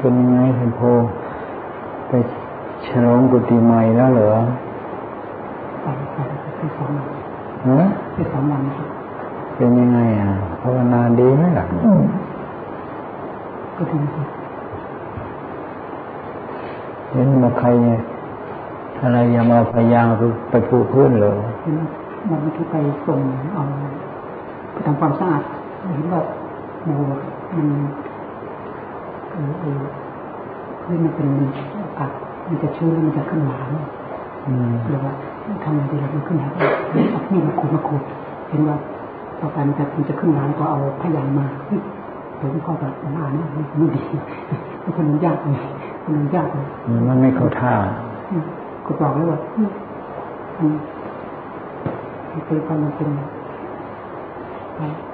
เป็นยังไงเห็นโพไปฉลองกุฏิใหม่แล้วเหรอไปไปไปสองวันฮะไปสองวันเป็นยังไงอะภาวนาดีไหมล่ะก็ดีเห็นมาใครอะไรอย่ามาพยายามไปพูดพื้นเลยมันที่ไปส่งเอาไปทำความสะอาดเห็นว่าโมมัน เออเออพื้นมันเป็นอากาศมันจะชื้นแล้วมันจะขึ้นหนามหรือว่าทำอะไรมันขึ้นหนามเอานี่มาขูดมาขูดเห็นว่าต่อไปมันจะมันจะขึ้นหนามก็เอาพยานมาหลวงพ่อแบบอ่านนี่ไม่ดีมันคนยากเลยคนยากเลยมันไม่เข้าท่าก็บอกเลยว่ามันเป็นความมันเป็น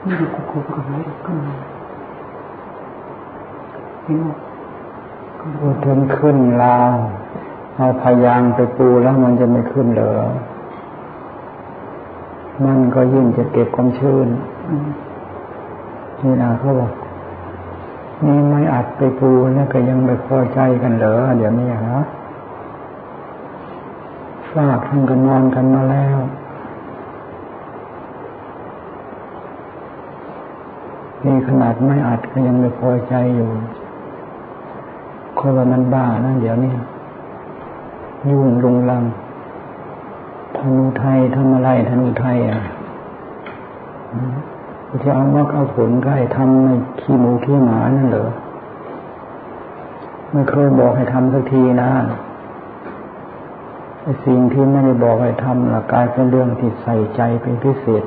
ไม่อยู่คุกคุกกับไหนขึ้นมาเห็นไหม พูดถึงขึ้นลาวเอาพยางไปปูแล้วมันจะไม่ขึ้นเหรอมันก็ยิ่งจะเก็บความชื้นนี่นะเขาบอกนี่ไม่อัดไปปูแล้วก็ยังไม่พอใจกันเหรอเดี๋ยวนี้ฮะฝากทั้งกันนอนกันมาแล้วนี่ขนาดไม่อัดก็ยังไม่พอใจอยู่ คนว่ามันบ้านะเดี๋ยวนี้ยุ่งลุงลังธนูไทยทำอะไรธนูไทยอะจะเอามากเอาผลก็ให้ทำในขี้หมูขี้หมานั่นเหรอไม่เคยบอกให้ทำสักทีนะไอ้สิ่งที่ไม่ได้บอกให้ทำละกลายเป็นเรื่องที่ใส่ใจเป็นพิเศษ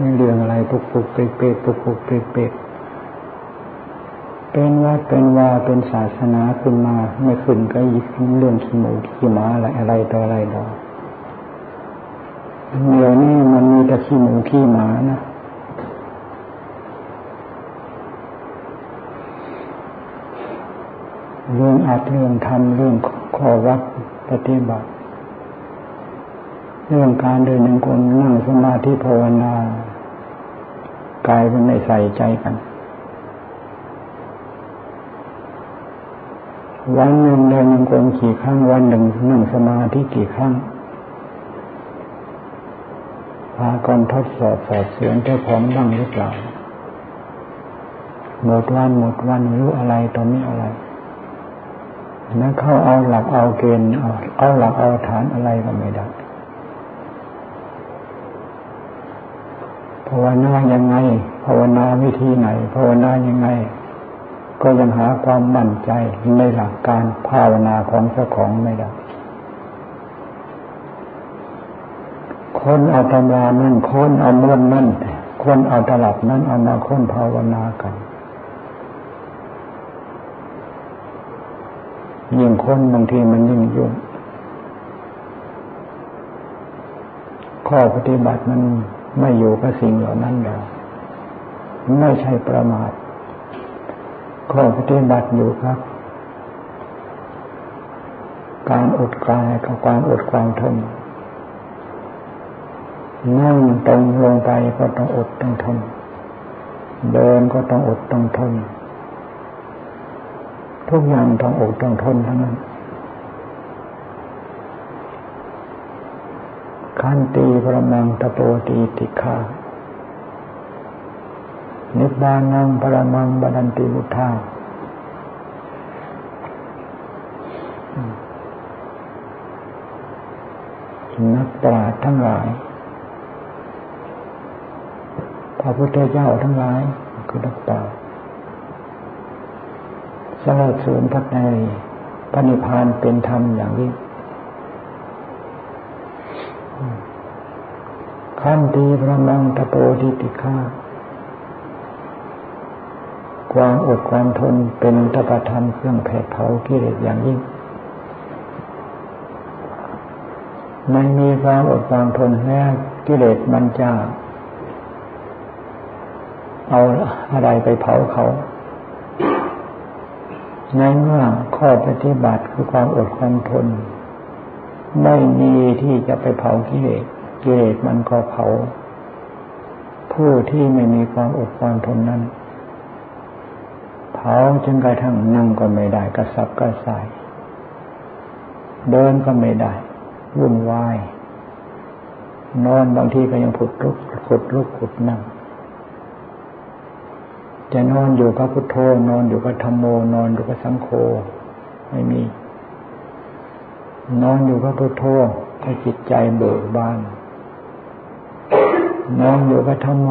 ไม่เรื่องอะไรปุกปุกเปกเปกปุกปุกเปกเปก เป็นว่าเป็นว่าเป็นศาสนาขึ้นมาไม่ขึ้นก็ยิ่งเรื่องขี้หมูขี้หมาอะไรอะไรต่ออะไรดอกเดี๋ยวนี้มันมีแต่ขี้หมูขี้หมานะเรื่องอัดเรื่องทำเรื่องข้อวัดปฏิบัติ เรื่องการเดินยังคนนั่งสมาธิภาวนากายเป็นไม่ใส่ใจกัน วันหนึ่งเดินยังคนกี่ครั้งวันหนึ่งนั่งสมาธิกี่ครั้งพากันทดสอบสอบเสียงเจ้าของบ้างหรือเปล่าหมดวันหมดวันรู้อะไรตอนนี้อะไรนั้นเขาเอาหลักเอาเกณฑ์เอาเอาหลักเอาฐานอะไรก็ไม่ได้ภาวนายังไง ภาวนาวิธีไหน ภาวนายังไง ก็ยังหาความมั่นใจในหลักการภาวนาของเจ้าของไม่ได้ คนเอาตำรานั่นคนเอาเมื่อนั่นคนเอาตลับนั้นเอามาค้นภาวนากันยิ่งคนบางทีมันยิ่งยุ่ง ข้อปฏิบัติมันไม่อยู่กับสิ่งเหล่านั้นแล้ว ไม่ใช่ประมาท ข้อปฏิบัติอยู่ครับ การอดกายกับความอดความทนนั่งตรงลงไปก็ต้องอดต้องทน เดินก็ต้องอดต้องทน ทุกอย่างต้องอดต้องทนทั้งนั้นขันตีประมังตะโปตีติคา นิบานังปรมังบันันติวุธานักปราชญ์ทั้งหลาย พระพุทธเจ้าทั้งหลาย คือนักปราชญ์สละสูญพระในพระนิพพานเป็นธรรมอย่างนี้ขันตีพระมังตะโปดิติฆา ความอดความทนเป็นตปธรรมเครื่องแผดเผากิเลสอย่างยิ่งไม่มีความอดความทนแล้วกิเลสมันจะเอาอะไรไปเผาเขาในเมื่อข้อปฏิบัติคือความอดความทน ไม่มีที่จะไปเผากิเลสกิเลสมันก็เผา ผู้ที่ไม่มีความอดความทนนั้น เผาจนกระทั่งนั่งก็ไม่ได้ กระสับกระส่าย เดินก็ไม่ได้ วุ่นวาย นอนบางทีก็ยังผุดลุกผุดลุกผุดนั่ง จะนอนอยู่กับพุทโธนอนอยู่กับธรรมโม นอนอยู่กับสังโฆไม่มี นอนอยู่กับพุทโธให้จิตใจเบิกบานนอนอยู่กับธรรมโม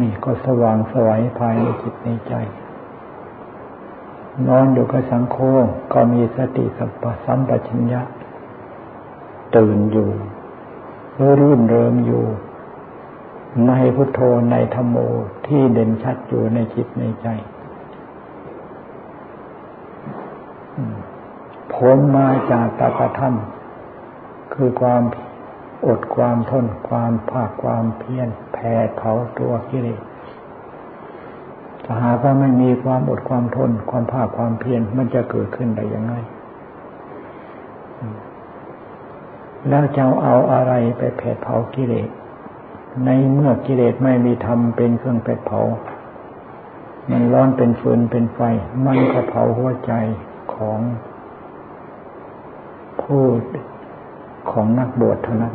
นี่ก็สว่างสวัยภายในจิตในใจ นอนอยู่กับสังโฆก็มีสติสัมปสัมปชัญญะ ตื่นอยู่รื่นเริงอยู่ ในพุทโธในธรรมโมที่เด่นชัดอยู่ในจิตในใจ ผลมาจากตปธรรม คือความอดความทนความภาคความเพียรแผ่เผาตัวกิเลส ถ้าหากว่าไม่มีความอดความทน ความภาคความเพียรมันจะเกิดขึ้นได้ยังไง แล้วจะเอาอะไรไปแผดเผากิเลส ในเมื่อกิเลสไม่มีธรรมเป็นเครื่องแผดเผา มันร้อนเป็นฟืนเป็นไฟ มันก็เผาหัวใจของผู้ของนักบวชเท่านั้น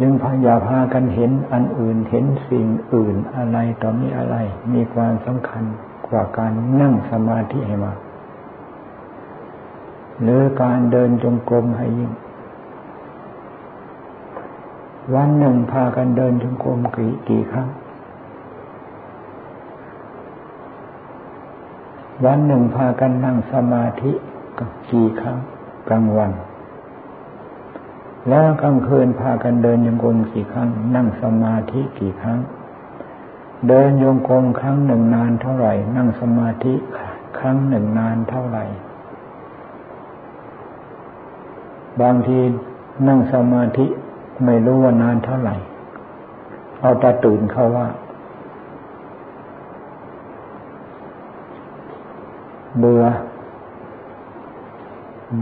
จึงพยาพากันเห็นอันอื่นเห็นสิ่งอื่นอะไรต่อมีอะไร มีความสำคัญกว่าการนั่งสมาธิให้มาหรือการเดินจงกรมให้ยิ่ง วันหนึ่งพากันเดินจงกรมกี่กี่ครั้ง วันหนึ่งพากันนั่งสมาธิกี่ครั้งกลางวัน แล้วกลางคืนพากันเดินโยงกรมกี่ครั้ง นั่งสมาธิกี่ครั้ง เดินโยงกรมครั้งหนึ่งนานเท่าไหร่ นั่งสมาธิครั้งหนึ่งนานเท่าไหร่ บางทีนั่งสมาธิไม่รู้ว่านานเท่าไหร่ เอาตาตื่นเขาว่า เบื่อ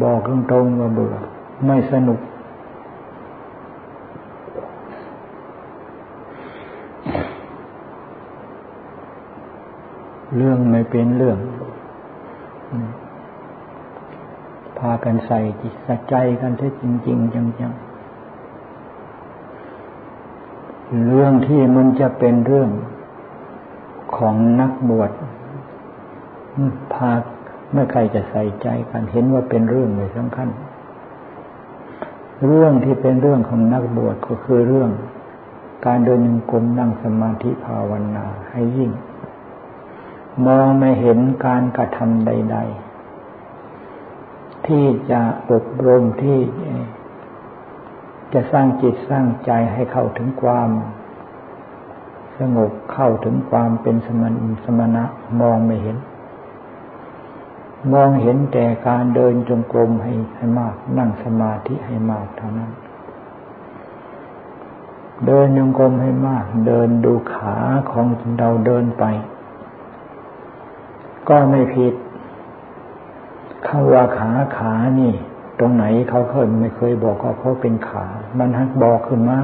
บอกตรงๆว่าเบื่อ ไม่สนุก เรื่องไม่เป็นเรื่อง พากันใส่จิตใส่ใจกันแท้จริงๆจังๆ เรื่องที่มันจะเป็นเรื่องของนักบวชพาไม่ใครจะใส่ใจกันเห็นว่าเป็นเรื่องเลยสำคัญ เรื่องที่เป็นเรื่องของนักบวชก็คือเรื่อง การเดินยงกลมนั่งสมาธิภาวนาให้ยิ่ง มองไม่เห็นการกระทำใด ๆ ที่จะอบรมที่จะสร้างจิตสร้างใจให้เข้าถึงความสงบเข้าถึงความเป็นสมณสมณะมองไม่เห็น มองเห็นแต่การเดินจงกรมให้ให้มาก นั่งสมาธิให้มากเท่านั้น เดินจงกรมให้มาก เดินดูขาของเราเดินไป ก็ไม่ผิดคำว่าขาขานี่ ตรงไหนเขาเคยไม่เคยบอกว่าเขาเป็นขา มันฮักบอกขึ้นมา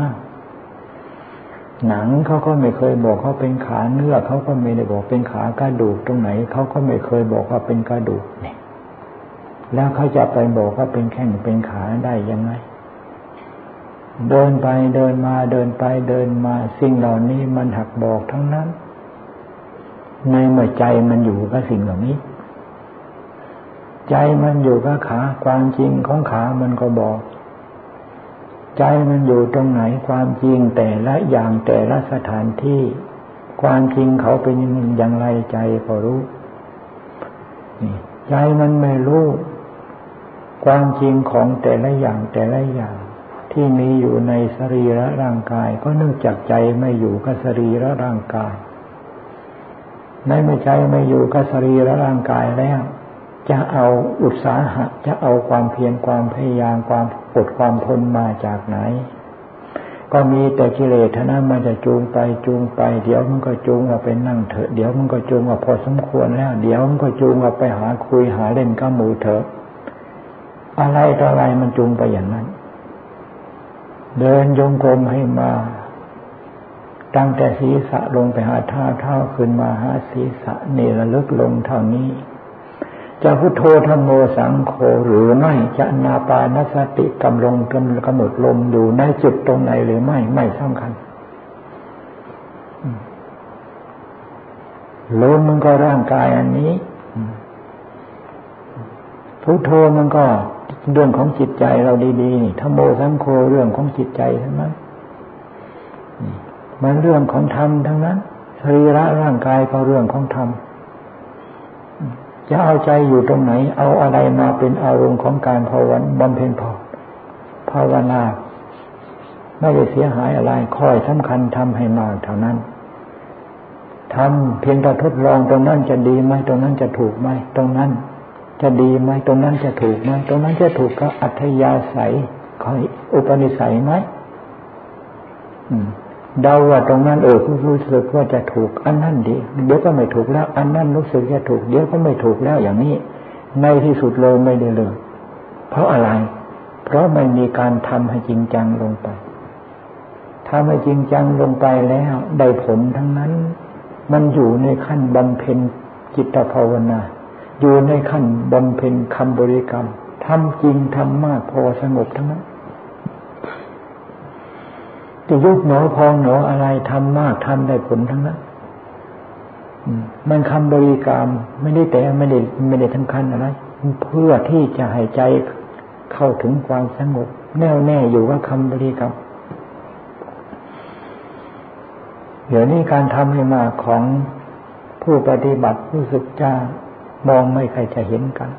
หนังเขาก็ไม่เคยบอกเขาเป็นขาเนื้อเขาก็ไม่ได้บอกเป็นขากระดูกตรงไหนเขาก็ไม่เคยบอกว่าเป็นกระดูกเนี่ยแล้วเขาจะไปบอกว่าเป็นแข้งเป็นขาได้ยังไง เดินไปเดินมาเดินไปเดินมาสิ่งเหล่านี้มันหักบอกทั้งนั้น ในเมื่อใจมันอยู่กับสิ่งเหล่านี้ ใจมันอยู่กับขาความจริงของขามันก็บอก ใจมันอยู่ตรงไหนความจริงแต่ละอย่างแต่ละสถานที่ ความจริงเขาเป็นอย่างไรใจก็รู้ใจมันไม่รู้ความจริงของแต่ละอย่างแต่ละอย่าง ที่มีอยู่ในสรีระร่างกาย ก็เนื่องจากใจไม่อยู่กับสรีระร่างกาย ในไม่ใจไม่อยู่กับสรีระร่างกายแล้ว จะเอาอุตสาหะ จะเอาความเพียรความพยายามความอดความทนมาจากไหน ก็มีแต่กิเลสท่านั้นมันจะจูงไปจูงไป เดี๋ยวมันก็จูงว่าไปนั่งเถอะเดี๋ยวมันก็จูงว่าพอสมควรแล้ว เดี๋ยวมันก็จูงว่าไปหาคุยหาเล่นกับหมูเถอะอะไรต่ออะไรมันจูงไปอย่างนั้น เดินยงกรมให้มา ตั้งแต่ศีรษะลงไปหาเท้าเท้าขึ้นมาหาศีรษะเนรลึกลงเท่านี้ จะพุทโธธรรมโมสังโฆหรือไม่จะนาปานสติกำลงกำกำหนดลมอยู่ในจุดตรงไหนหรือไม่ไม่สำคัญลมมันก็ร่างกายอันนี้พุทโธมันก็เรื่องของจิตใจเราดีๆนี่ธรรมโมสังโฆเรื่องของจิตใจใช่ไห มันเรื่องของธรรมทั้งนั้นสรีระร่างกายก็เรื่องของธรรมจะเอาใจอยู่ตรงไหน เอาอะไรมาเป็นอารมณ์ของการภาวนาบำเพ็ญพอภาวนาไม่ได้เสียหายอะไรคอยสำคัญทำให้มากเท่านั้นทำเพียงแต่ทดลองตรงนั้นจะดีไหมตรงนั้นจะถูกไหมตรงนั้น จะดีไหมตรงนั้นจะถูกไหมตรงนั้นจะถูกกับอัธยาศัยขอยอุปนิสัยไหม เดาว่าตรงนั้นเออรู้สึกว่าจะถูก อันนั้นดีเดี๋ยวก็ไม่ถูกแล้ว อันนั้นรู้สึกจะถูก เดี๋ยวก็ไม่ถูกแล้วอย่างนี้ในที่สุดเลยไม่ได้เลยเพราะอะไร เพราะไม่มีการทำให้จริงจังลงไปถ้าไม่จริงจังลงไปแล้ว ได้ผลทั้งนั้น มันอยู่ในขั้นบำเพ็ญจิตภาวนา อยู่ในขั้นบำเพ็ญคำบริกรรมทำจริงทำมากพอสงบทั้งนั้น จะยุบหนอพองหนออะไรทำมากทำได้ผลทั้งนั้นมันคำบริกรรมไม่ได้แต่ไม่ได้ไม่ได้ทั้งคันอะไร เพื่อที่จะให้ใจเข้าถึงความสงบแน่วแน่อยู่ว่าคำบริกรรมเดี๋ยวนี้การทำให้มาของผู้ปฏิบัติรู้สึกจะมองไม่ใครจะเห็นกัน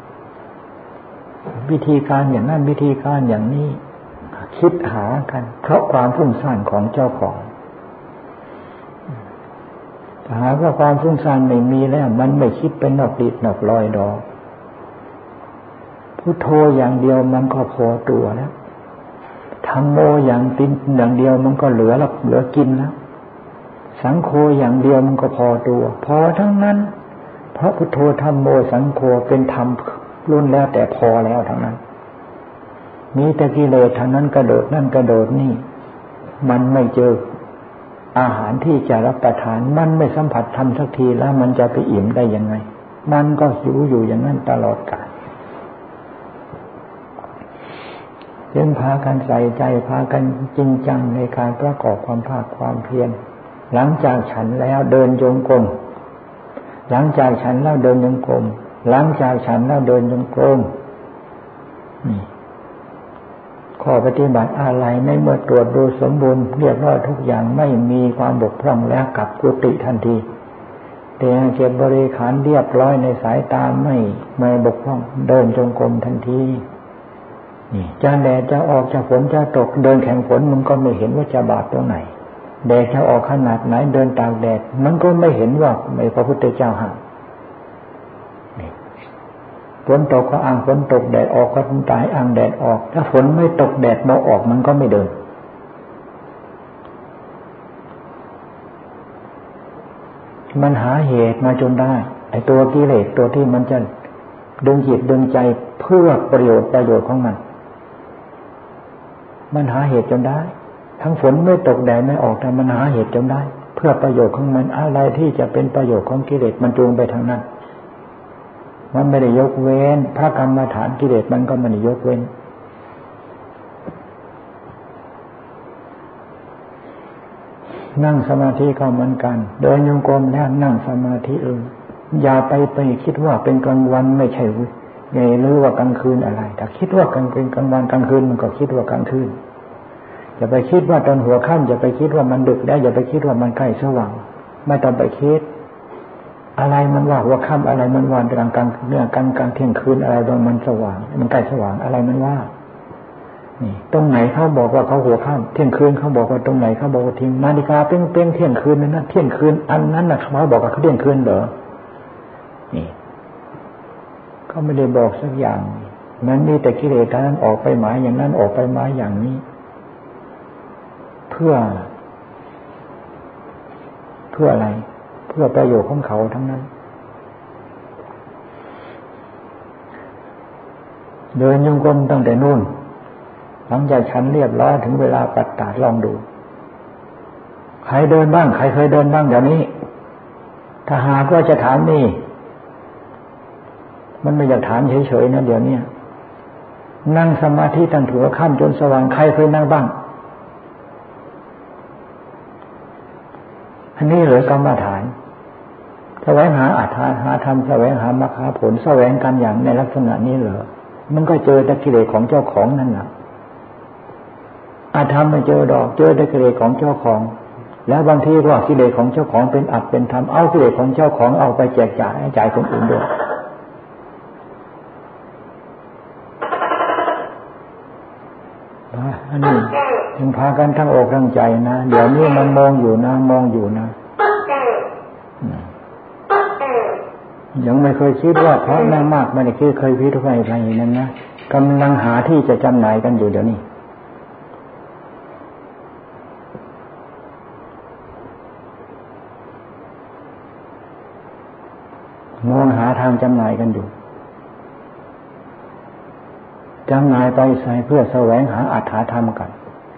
วิธีการอย่างนั้นวิธีการอย่างนี้ คิดหากัน เพราะความฟุ้งซ่านของเจ้าของหาว่าความฟุ้งซ่านไม่มีแล้ว มันไม่คิดเป็นนอกดิดนอกลอยดอกพุทโธอย่างเดียวมันก็พอตัวแล้วทำโมอย่างตินอย่างเดียวมันก็เหลือแล้วเหลือกินแล้ว สังโฆอย่างเดียวมันก็พอตัว พอทั้งนั้น เพราะพุทโธธรรมโมสังโฆเป็นธรรมรุ่นแล้วแต่พอแล้วทั้งนั้น มีแต่กิเลสทางนั้นกระโดดนั่นกระโดดนี่ มันไม่เจออาหารที่จะรับประทาน มันไม่สัมผัสทำสักทีแล้วมันจะไปอิ่มได้ยังไง มันก็หิวอยู่อย่างนั้นตลอดกาลเพื่อนพากันใส่ใจพากันจริงจังในการประกอบความภาคความเพียรหลังจากฉันแล้วเดินโยงกลมหลังจากฉันแล้วเดินโยงกลมหลังจากฉันแล้วเดินโยงกลมนี่ ข้อปฏิบัติอะไรในเมื่อตรวจดูสมบูรณ์เรียบร้อยทุกอย่างไม่มีความบกพร่องแล้วกับกุฏิทันทีแต่เก็บบริขารเรียบร้อยในสายตาไม่ไม่บกพร่อง เดินจงกรมทันทีนี่จะแดดจะออกจะฝนจะตกเดินแข่งฝนมันก็ไม่เห็นว่าจะบาดตรงไหนแดดจะออกขนาดไหนเดินตากแดด มันก็ไม่เห็นว่าไม่พระพุทธเจ้าห้าม ฝนตกก็อ้างฝนตกแดดออกก็ตายอ้างแดดออก ถ้าฝนไม่ตกแดดมาออกมันก็ไม่เดินมันหาเหตุมาจนได้ ไอ้ตัวกิเลสตัวที่มันจะดึงจิตดึงใจเพื่อประโยชน์ประโยชน์ของมัน มันหาเหตุจนได้ ทั้งฝนไม่ตกแดดไม่ออกแต่มันหาเหตุจนได้ เพื่อประโยชน์ของมันอะไรที่จะเป็นประโยชน์ของกิเลสมันจูงไปทางนั้น มันไม่ได้ยกเว้น พระกรรมฐานกิเลสมันก็ไม่ได้ยกเว้น นั่งสมาธิก็เหมือนกัน เดินโยงกลมแล้วนั่งสมาธิเองอย่าไปไปคิดว่าเป็นกลางวันไม่ใช่ไงหรือว่ากลางคืนอะไรแต่คิดว่ากลางคืนกลางวันกลางคืนมันก็คิดว่ากลางคืนอย่าไปคิดว่าตอนหัวค่ำอย่าไปคิดว่ามันดึกแล้วอย่าไปคิดว่ามันใกล้สว่างไม่ต้องไปคิด อะไรมันว่าหัวค่ำอะไรมันวันกลางกลางเนื้อกลางกลางเที่ยงคืนอะไรบางมันสว่าง มันใกล้สว่างอะไรมันว่านี่ตรงไหนเขาบอกว่าเขาหัวค่ำเที่ยงคืนเขาบอกว่าตรงไหนเขาบอกว่าทิ้งนาฬิกาเป้งเป้งเที่ยงคืนนั่นนะเที่ยงคืนอันนั้นนะเขาบอกว่าเขาเที่ยงคืนเหรอนี่เขาไม่ได้บอกสักอย่าง นั้นมีแต่กิเลสนั้นออกไปหมายอย่างนั้นออกไปหมายอย่างนี้ เพื่อ เพื่ออะไร พื่อประโยชน์ของเขาทั้งนั้น เดินยงกลมตั้งแต่นู่น หลังจากฉันเรียบร้อยถึงเวลาปัดตาลองดู ใครเดินบ้าง ใครเคยเดินบ้างเดี๋ยวนี้ ถ้าหากว่าจะถามนี่ มันไม่อยากถามเฉยๆนะเดี๋ยวนี้นั่งสมาธิตั้งถัวข้ามจนสว่างใครเคยนั่งบ้างอันนี้เหลือกรรมฐาน แสวงหาอัธาหาธรรมแสวงหามรรคผลแสวงกันอย่างในลักษณะนี้เหรอ มันก็เจอต่กิเลสของเจ้าของนั่นแหละอาธรรมไม่เจอดอกเจอต่กิเลสของเจ้าของ แล้วบางทีก็กิเลสของเจ้าของเป็นอัดเป็นธรรมเอากิเลสของเจ้าของเอาไปแจกจ่ายให้จ่ายคนอื่นด้วยอันนี้ยังพากันทั้งอกทั้งใจนะ เดี๋ยวนี้มันมองอยู่นะ มองอยู่นะ ยังไม่เคยคิดว่าเพราะนั่งมากไม่ได้คิดเคยพิจารณาอะไรนั้นนะกำลังหาที่จะจำหน่ายกันอยู่เดี๋ยวนี้มองหาทางจำหน่ายกันอยู่จำหน่ายไปใส่เพื่อแสวงหาอัตถาธรรมกัน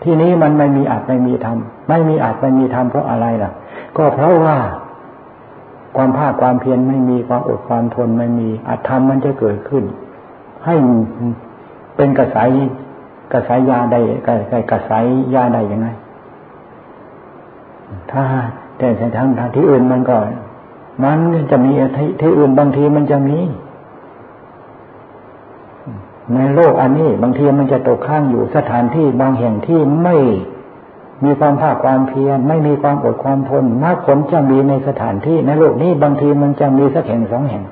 ที่นี้มันไม่มีอัตไม่มีธรรม ไม่มีอัตไม่มีธรรมเพราะอะไรล่ะ ก็เพราะว่า ความภาคความเพียรไม่มีความอดความทนไม่มีอัตธรรมมันจะเกิดขึ้น ให้เป็นกระสายกระสายยาได้กระสายกระสายยาได้ยังไง ถ้าแต่ทางทางที่อื่นมันก็ มันจะมีที่อื่นบางทีมันจะมีในโลกอันนี้ บางทีมันจะตกข้างอยู่สถานที่บางแห่งที่ไม่ มีความภาคความเพียรไม่มีความอดความทนมากผลจะมีในสถานที่ในโลกนี้บางทีมันจะมีสักแห่งสองแห่ง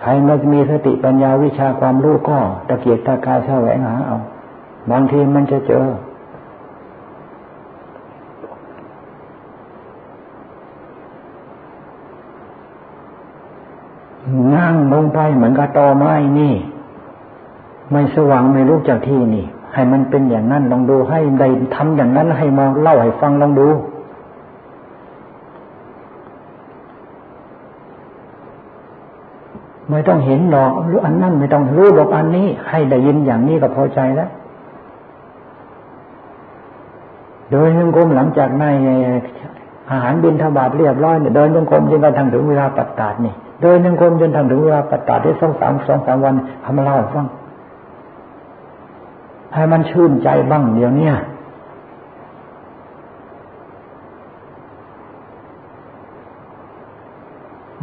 ใครมันจะมีสติปัญญาวิชาความรู้ก็ตะเกียกตะกายแสวงหาเอา บางทีมันจะเจอ นั่งลงไปเหมือนกับตอไม้นี่ ไม่สว่างไม่รู้จากที่นี่ ให้มันเป็นอย่างนั้นลองดูให้ได้ทำอย่างนั้นให้มองเล่าให้ฟังลองดู ไม่ต้องเห็นหรอกรู้อันนั้นไม่ต้องรู้บอกอันนี้ ให้ได้ยินอย่างนี้ก็พอใจแล้วโดยยังกรมหลังจากในอาหารบินทบาทเรียบร้อยเนี่ยเดินจงกรมจนกระทั่งถึงเวลาปัดตาดนี่เดินยังกรมจนทำถึงเวลาปฏิบัติได้สองสามสองสามวันทำมาเล่าฟัง ให้มันชื่นใจบ้างเดี๋ยวนี้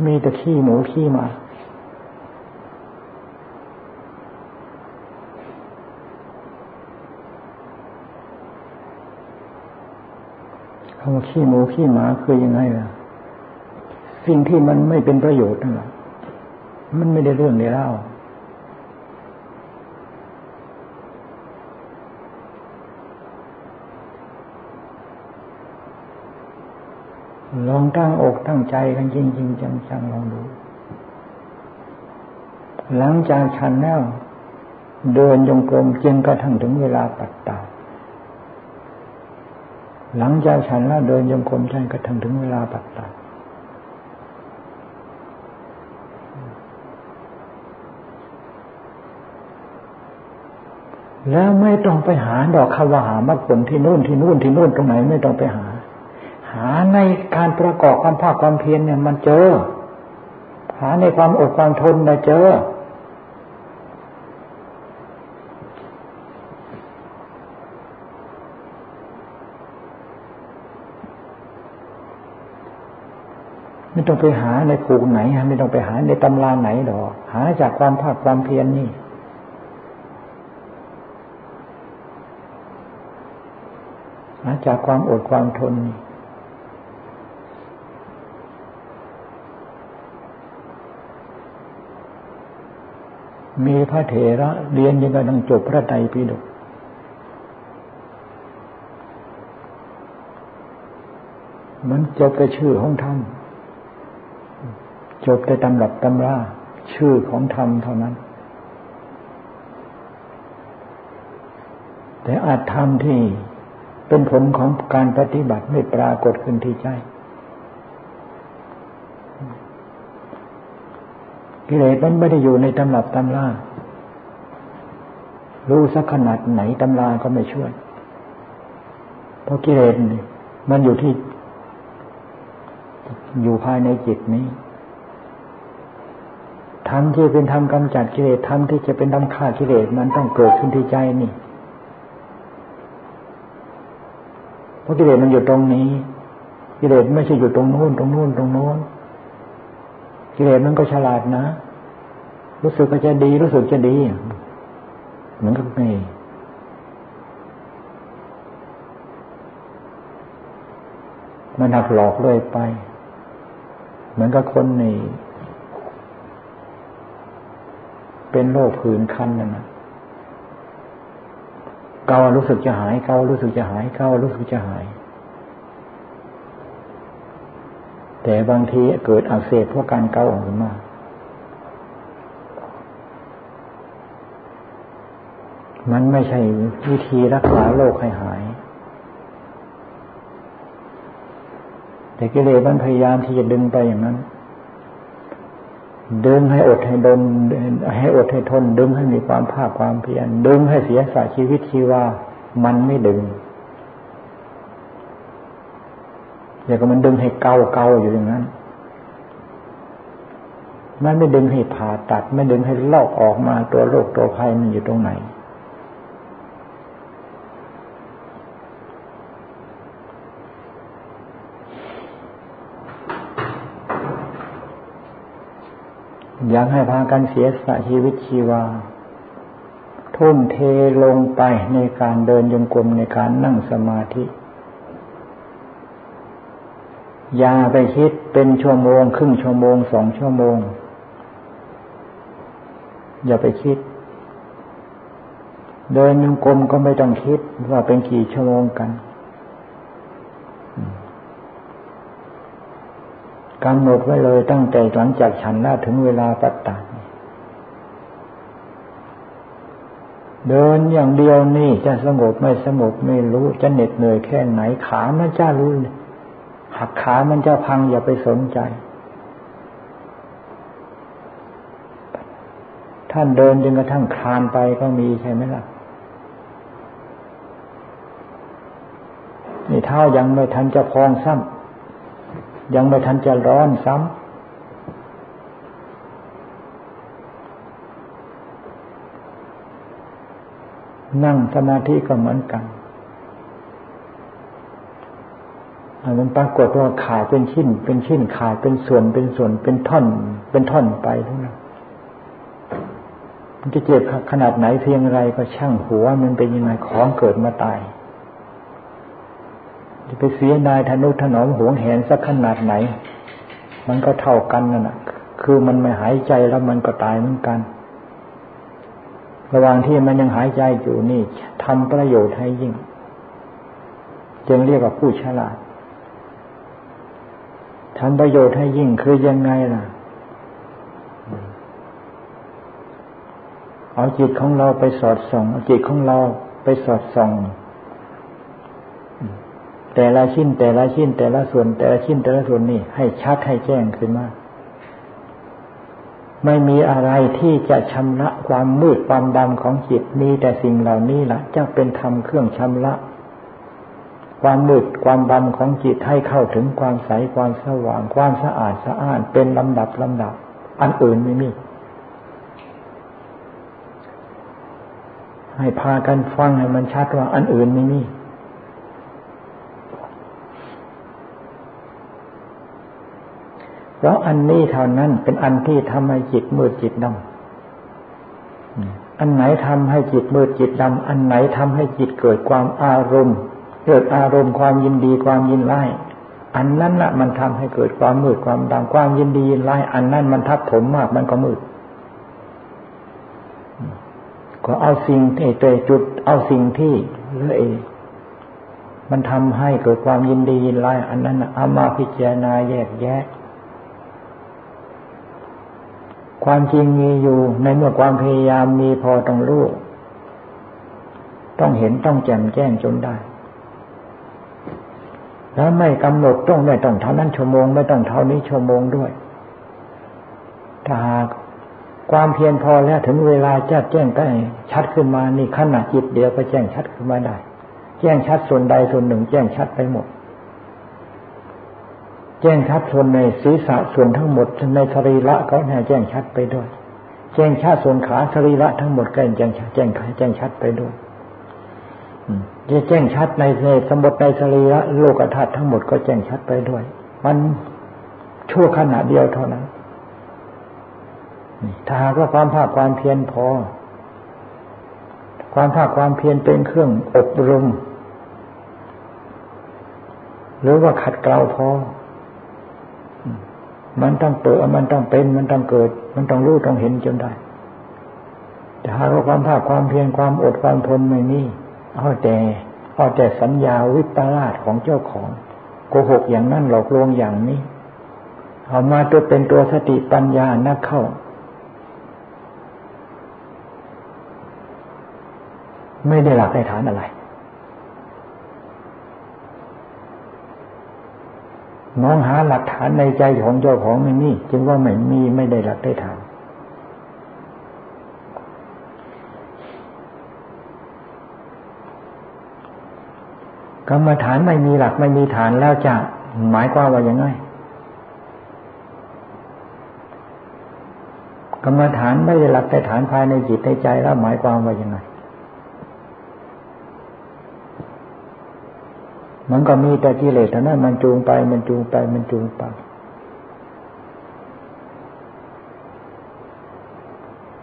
มีแต่ขี้หมูขี้มา คำว่าขี้หมูขี้หมาคือยังไงล่ะ สิ่งที่มันไม่เป็นประโยชน์นั่นแหละมันไม่ได้เรื่องในเล่า ลองตั้งอกตั้งใจกันจริงจริงจังๆลองดู หลังจากฉันแล้วเดินยงกลมจนกระทั่งถึงเวลาปัดตาหลังจากฉันแล้วเดินยงกลมจนกระทั่งถึงเวลาปัดตาแล้วไม่ต้องไปหาดอกคาวหามรรคผลที่นู่นที่นู่นที่นู่นตรงไหนไม่ต้องไปหา หาในการประกอบความภาคความเพียรเนี่ยมันเจอ หาในความอดความทนนะเจอ ไม่ต้องไปหาในภูไหนฮะไม่ต้องไปหาในตำราไหนดอกหาจากความภาคความเพียรนนี่าจากความอดความทน มีพระเถระเรียนยังกำลังจบพระไตรปิฎกมันจบแต่ชื่อของธรรมจบแต่ตำรับตำราชื่อของธรรมเท่านั้น แต่อาจทำที่เป็นผลของการปฏิบัติไม่ปรากฏขึ้นที่ใจ กิเลสมันไม่ได้อยู่ในตำรับตำรารู้สักขนาดไหนตำราก็ไม่ช่วย เพราะกิเลสมันอยู่ที่ อยู่ภายในจิตนี้ธรรมที่เป็นธรรมกำจัดกิเลสธรรมที่จะเป็นธรรมฆ่ากิเลสมันต้องเกิดขึ้นที่ใจนี่เพราะกิเลสมันอยู่ตรงนี้ กิเลสไม่ใช่อยู่ตรงโน้นตรงโน้นตรงโน้น กิเลสมันก็ฉลาดนะ รู้สึกก็จะดี รู้สึกจะดีเหมือนกับนี่มันหักหลอกเลยไป เหมือนกับคนนี่เป็นโรคผื่นคันนั่นนะเการู้สึกจะหายเการู้สึกจะหายเการู้สึกจะหาย แต่บางทีเกิดอักเสบเพราะการเกาออกมามันไม่ใช่วิธีรักษาโรคให้หาย แต่กิเลสมันพยายามที่จะดึงไปอย่างนั้น ดึงให้อดให้ดนให้อดให้ทน ดึงให้มีความภาคความเพียร ดึงให้เสียสละชีวิตชีวา มันไม่ดึง อย่างกับมันดึงให้เกาเกาอยู่อย่างนั้น มันไม่ดึงให้ผ่าตัด ไม่ดึงให้ลอกออกมาตัวโรคตัวภัยมันอยู่ตรงไหน อยากให้พากันเสียสละชีวิตชีวาทุ่มเทลงไปในการเดินยงกลมในการนั่งสมาธิ อย่าไปคิดเป็นชั่วโมง ครึ่งชั่วโมงสองชั่วโมง อย่าไปคิด เดินยงกลมก็ไม่ต้องคิดว่าเป็นกี่ชั่วโมงกันกำหนดไว้เลยตั้งแต่หลังจากฉันละถึงเวลาปัตตาเดินอย่างเดียวนี่จะสงบไม่สงบไม่รู้จะเหน็ดเหนื่อยแค่ไหนขามันจะรู้ หักขามันจะพังอย่าไปสนใจ ท่านเดินจนกระทั่งคลานไปก็มีใช่ไหมล่ะ นี่เท้ายังไม่ทันจะพองซ้ำยังไม่ทันจะร้อนซ้ำนั่งสมาธิก็เหมือนกัน มันปรากฏว่าขาดเป็นชิ้น เป็นชิ้นขาดเป็นส่วนเป็นส่วนเป็นท่อน เป็นท่อนไปทุกนั้นมันจะเจ็บขนาดไหนเพียงไรก็ช่างหัวมันเป็นยังไงของเกิดมาตายจะไปเสียนายธนุถนอมหวงแหนสักขนาดไหน มันก็เท่ากันนั่นแหะคือมันไม่หายใจแล้วมันก็ตายเหมือนกัน ระหว่างที่มันยังหายใจอยู่นี่ทำประโยชน์ให้ยิ่ง จึงเรียกว่าผู้ฉลาด ทำประโยชน์ให้ยิ่งคือยังไงล่ะ เอาจิตของเราไปสอดส่อง เอาจิตของเราไปสอดส่อง แต่ละชิ้น แต่ละชิ้น แต่ละส่วน แต่ละชิ้นแต่ละส่วนนี่ให้ชัดให้แจ้งขึ้นมาไม่มีอะไรที่จะชำระความมืดความดำของจิตมีแต่สิ่งเหล่านี้ล่ะจะเป็นธรรมเครื่องชำระ ความมืดความดำของจิตให้เข้าถึงความใสความสว่าง ความสะอาดสะอ้านเป็นลำดับลำดับ อันอื่นไม่มี ให้พากันฟังให้มันชัดว่าอันอื่นไม่มีเพราะอันนี้เท่านั้นเป็นอันที่ทำให้จิตมืดจิตดำอันไหนทำให้จิตมืดจิตดำอันไหนทำให้จิตเกิดความอารมณ์ เกิดอารมณ์ความยินดีความยินไล่อันนั้นน่ะ มันทำให้เกิดความมืดความดำความยินดียินไล่อันนั้นมันทับถมมากมันก็มืดก็เอาสิ่งที่เตจุด เอาสิ่งที่เลื่อยมันทำให้เกิดความยินดียินไล่อันนั้นเอามาพิจารณาแยกแยะ ความจริงมีอยู่ในเมื่อความพยายามมีพอต้องรู้ต้องเห็นต้องแจ่มแจ้งจนได้ แล้วไม่กำหนดต้องไม่ต้องเท่านั้นชั่วโมง ไม่ต้องเท่านี้ชั่วโมงด้วย ถ้าหากความเพียรพอแล้วถึงเวลาจะแจ้งก็ชัดขึ้นมานี่ขนาดจิตเดียวก็แจ้งชัดขึ้นมาได้ แจ้งชัดส่วนใดส่วนหนึ่ง แจ้งชัดไปหมด แจ้งชัดส่วนในศีรษะส่วนทั้งหมดในสรีระเขาเนี่ยแจ้งชัดไปด้วย แจ้งชัดส่วนขาสรีระทั้งหมดก็แจ้งแจ้งแจ้งชัดไปด้วย จะแจ้งชัดในในสมบติในสรีระโลกธาตุทั้งหมดก็แจ้งชัดไปด้วย มันชั่วขณะเดียวเท่านั้นถ้าหากว่าความภาคความเพียรพอ ความภาคความเพียรเป็นเครื่องอบรม หรือว่าขัดเกลาพอ มันต้องเปิดมันต้องเป็น มันต้องเกิด มันต้องรู้ต้องเห็นจนได้แต่หากว่าความภาคความเพียรความอดความทนไม่มี เอาแต่เอาแต่สัญญาวิปลาสของเจ้าของโกหกอย่างนั้นหลอกลวงอย่างนี้ เอามาตัวเป็นตัวสติปัญญานักเข้า ไม่ได้หลักในฐานอะไรมองหาหลักฐานในใจของเจ้าของไม่มีจึงว่าไม่มีไม่ได้หลักได้ฐาน กรรมฐานไม่มีหลักไม่มีฐานแล้วจะหมายความว่าอย่างไงกรรมฐานไม่ได้หลักแต่ฐานภายในจิตในใจแล้วหมายความว่าอย่างไงมันก็มีแต่กิเลสเท่านั้นมันจูงไป มันจูงไป มันจูงไป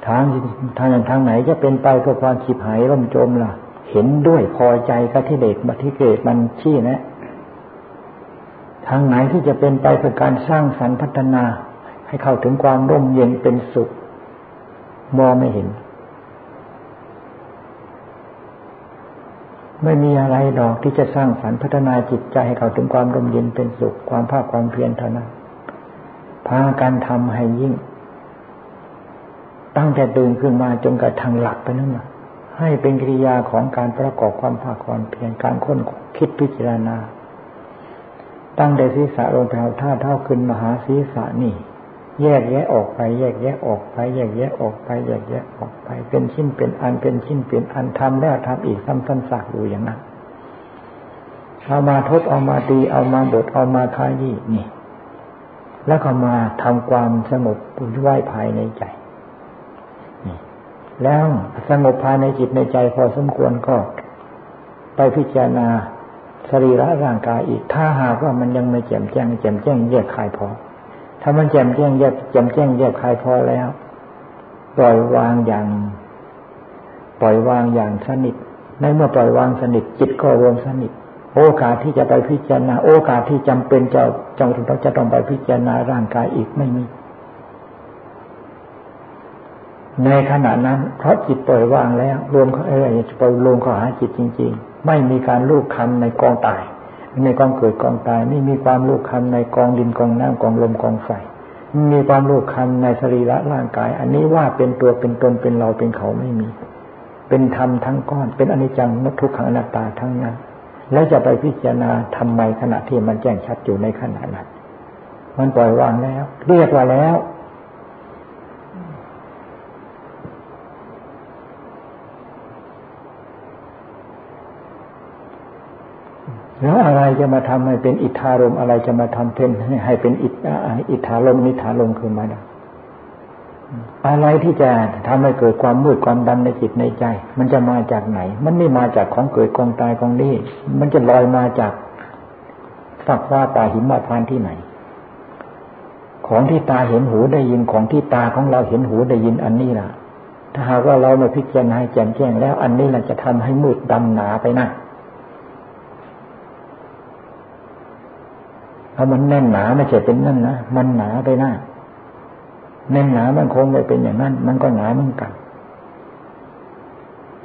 ทางทางทางไหนจะเป็นไปเพื่อความขีบหายร่มจมล่ะ เห็นด้วยพอใจกับที่เด็กบัติเกตมันชี้นะทางไหนที่จะเป็นไปเพื่อการสร้างสรรค์พัฒนา ให้เข้าถึงความร่มเย็นเป็นสุข มองไม่เห็น ไม่มีอะไรดอกที่จะสร้างสรรค์พัฒนาจิตใจให้เข้าถึงความร่มเย็นเป็นสุข ความภาคความเพียรเท่านั้นพาการทำให้ยิ่ง ตั้งแต่ตื่นขึ้นมาจนกระทั่งหลักไปนั่นแหละ ให้เป็นกิริยาของการประกอบความภาคความเพียรการค้นคิดพิจารณา ตั้งแต่ศีรษะลงไปเอาท่าเท่าขึ้นมหาศีรษะนี่ แยกแยะออกไป แยกแยะออกไป แยกแยะออกไป แยกแยะออกไป เป็นชิ้นเป็นอันเป็นชิ้นเป็นอันทำแล้วทำอีกซ้ำซ้ำซากอยู่อย่างนั้นเอามาทบเอามาตีเอามาบดเอามาทายี่นี่ แล้วก็มาทำความสงบปุ้ยภายในใจ แล้วสงบภายในจิตในใจพอสมควรก็ไปพิจารณาสรีระร่างกายอีก ถ้าหากว่ามันยังไม่แจ่มแจ้งแจ่มแจ้งแยกคายพอ ถ้ามันแจ่มแจ้งแยกแจ่มแจ้งแยกคายพอแล้ว ปล่อยวางอย่าง ปล่อยวางอย่างสนิท ในเมื่อปล่อยวางสนิทจิตก็รวมสนิท โอกาสที่จะไปพิจารณา โอกาสที่จำเป็นจะจงต้องจะต้องไปพิจารณาร่างกายอีกไม่มี ในขณะนั้น เพราะจิตปล่อยวางแล้ว รวมเขาเออจะไปรวมเขาหาจิตจริง ๆ ไม่มีการลูกคำในกองตาย ในกองเกิดกองตายไม่มีความลูกคำในกองดินกองน้ำกองลมกองไฟมีความลูกคำในสรีระร่างกาย อันนี้ว่าเป็นตัวเป็นตนเป็นเราเป็นเขาไม่มี เป็นธรรมทั้งก้อน เป็นอนิจจังนทุกขังอนัตตาทั้งนั้น แล้วจะไปพิจารณาทำไมขณะที่มันแจ้งชัดอยู่ในขณะนั้นมันปล่อยวางแล้ว เรียกว่าแล้ว แล้วอะไรจะมาทำให้เป็นอิทธารมอะไรจะมาทำเป็นให้เป็นอิทอิทธารมนิธารมขึ้นมาได้อะไรที่จะทำให้เกิดความมืดความดำในจิตในใจ มันจะมาจากไหน มันไม่มาจากของเกิดกองตายกองนี้ มันจะลอยมาจากฝักฟ้าป่าหิมะพานที่ไหน ของที่ตาเห็นหูได้ยินของที่ตาของเราเห็นหูได้ยินอันนี้ล่ะ ถ้าหากว่าเราไม่พิจารณาแจ่มแจ้งแล้วอันนี้แหละจะทำให้มืดดำหนาไปนะ ถ้ามันแน่นหนาไม่ใช่เป็นนั่นนะมันหนาไปหน้าแน่นหนามันคงไม่เป็นอย่างนั้น มันก็หนาเหมือนกัน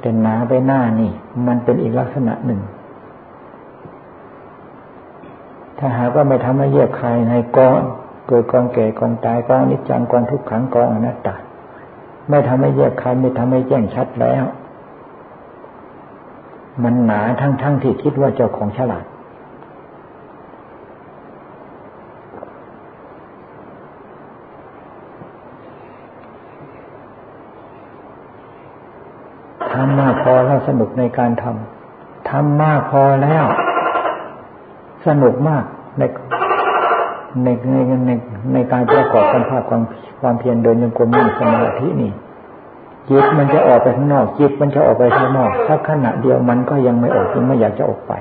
แต่หนาไปหน้านี่ มันเป็นอีกลักษณะหนึ่ง ถ้าหากว่าไม่ทำให้เยียบคายในกองเกิดกองแก่กองตายกองนิจจังกองทุกขังกองอนัตตาไม่ทำให้แยกคายไม่ทำให้แจ้งชัดแล้ว มันหนาทั้งๆทที่คิดว่าเจ้าของฉลาด ทำมากพอแล้วสนุกในการทำทำมากพอแล้ว สนุกมากในในในในในการประกอบการภาพความความเพียรเดินยังกลมนั่งสมาธินี่จิตมันจะออกไปข้างนอกจิตมันจะออกไปข้างนอกสักขณะเดียวมันก็ยังไม่ออกยังไม่อยากจะออกไป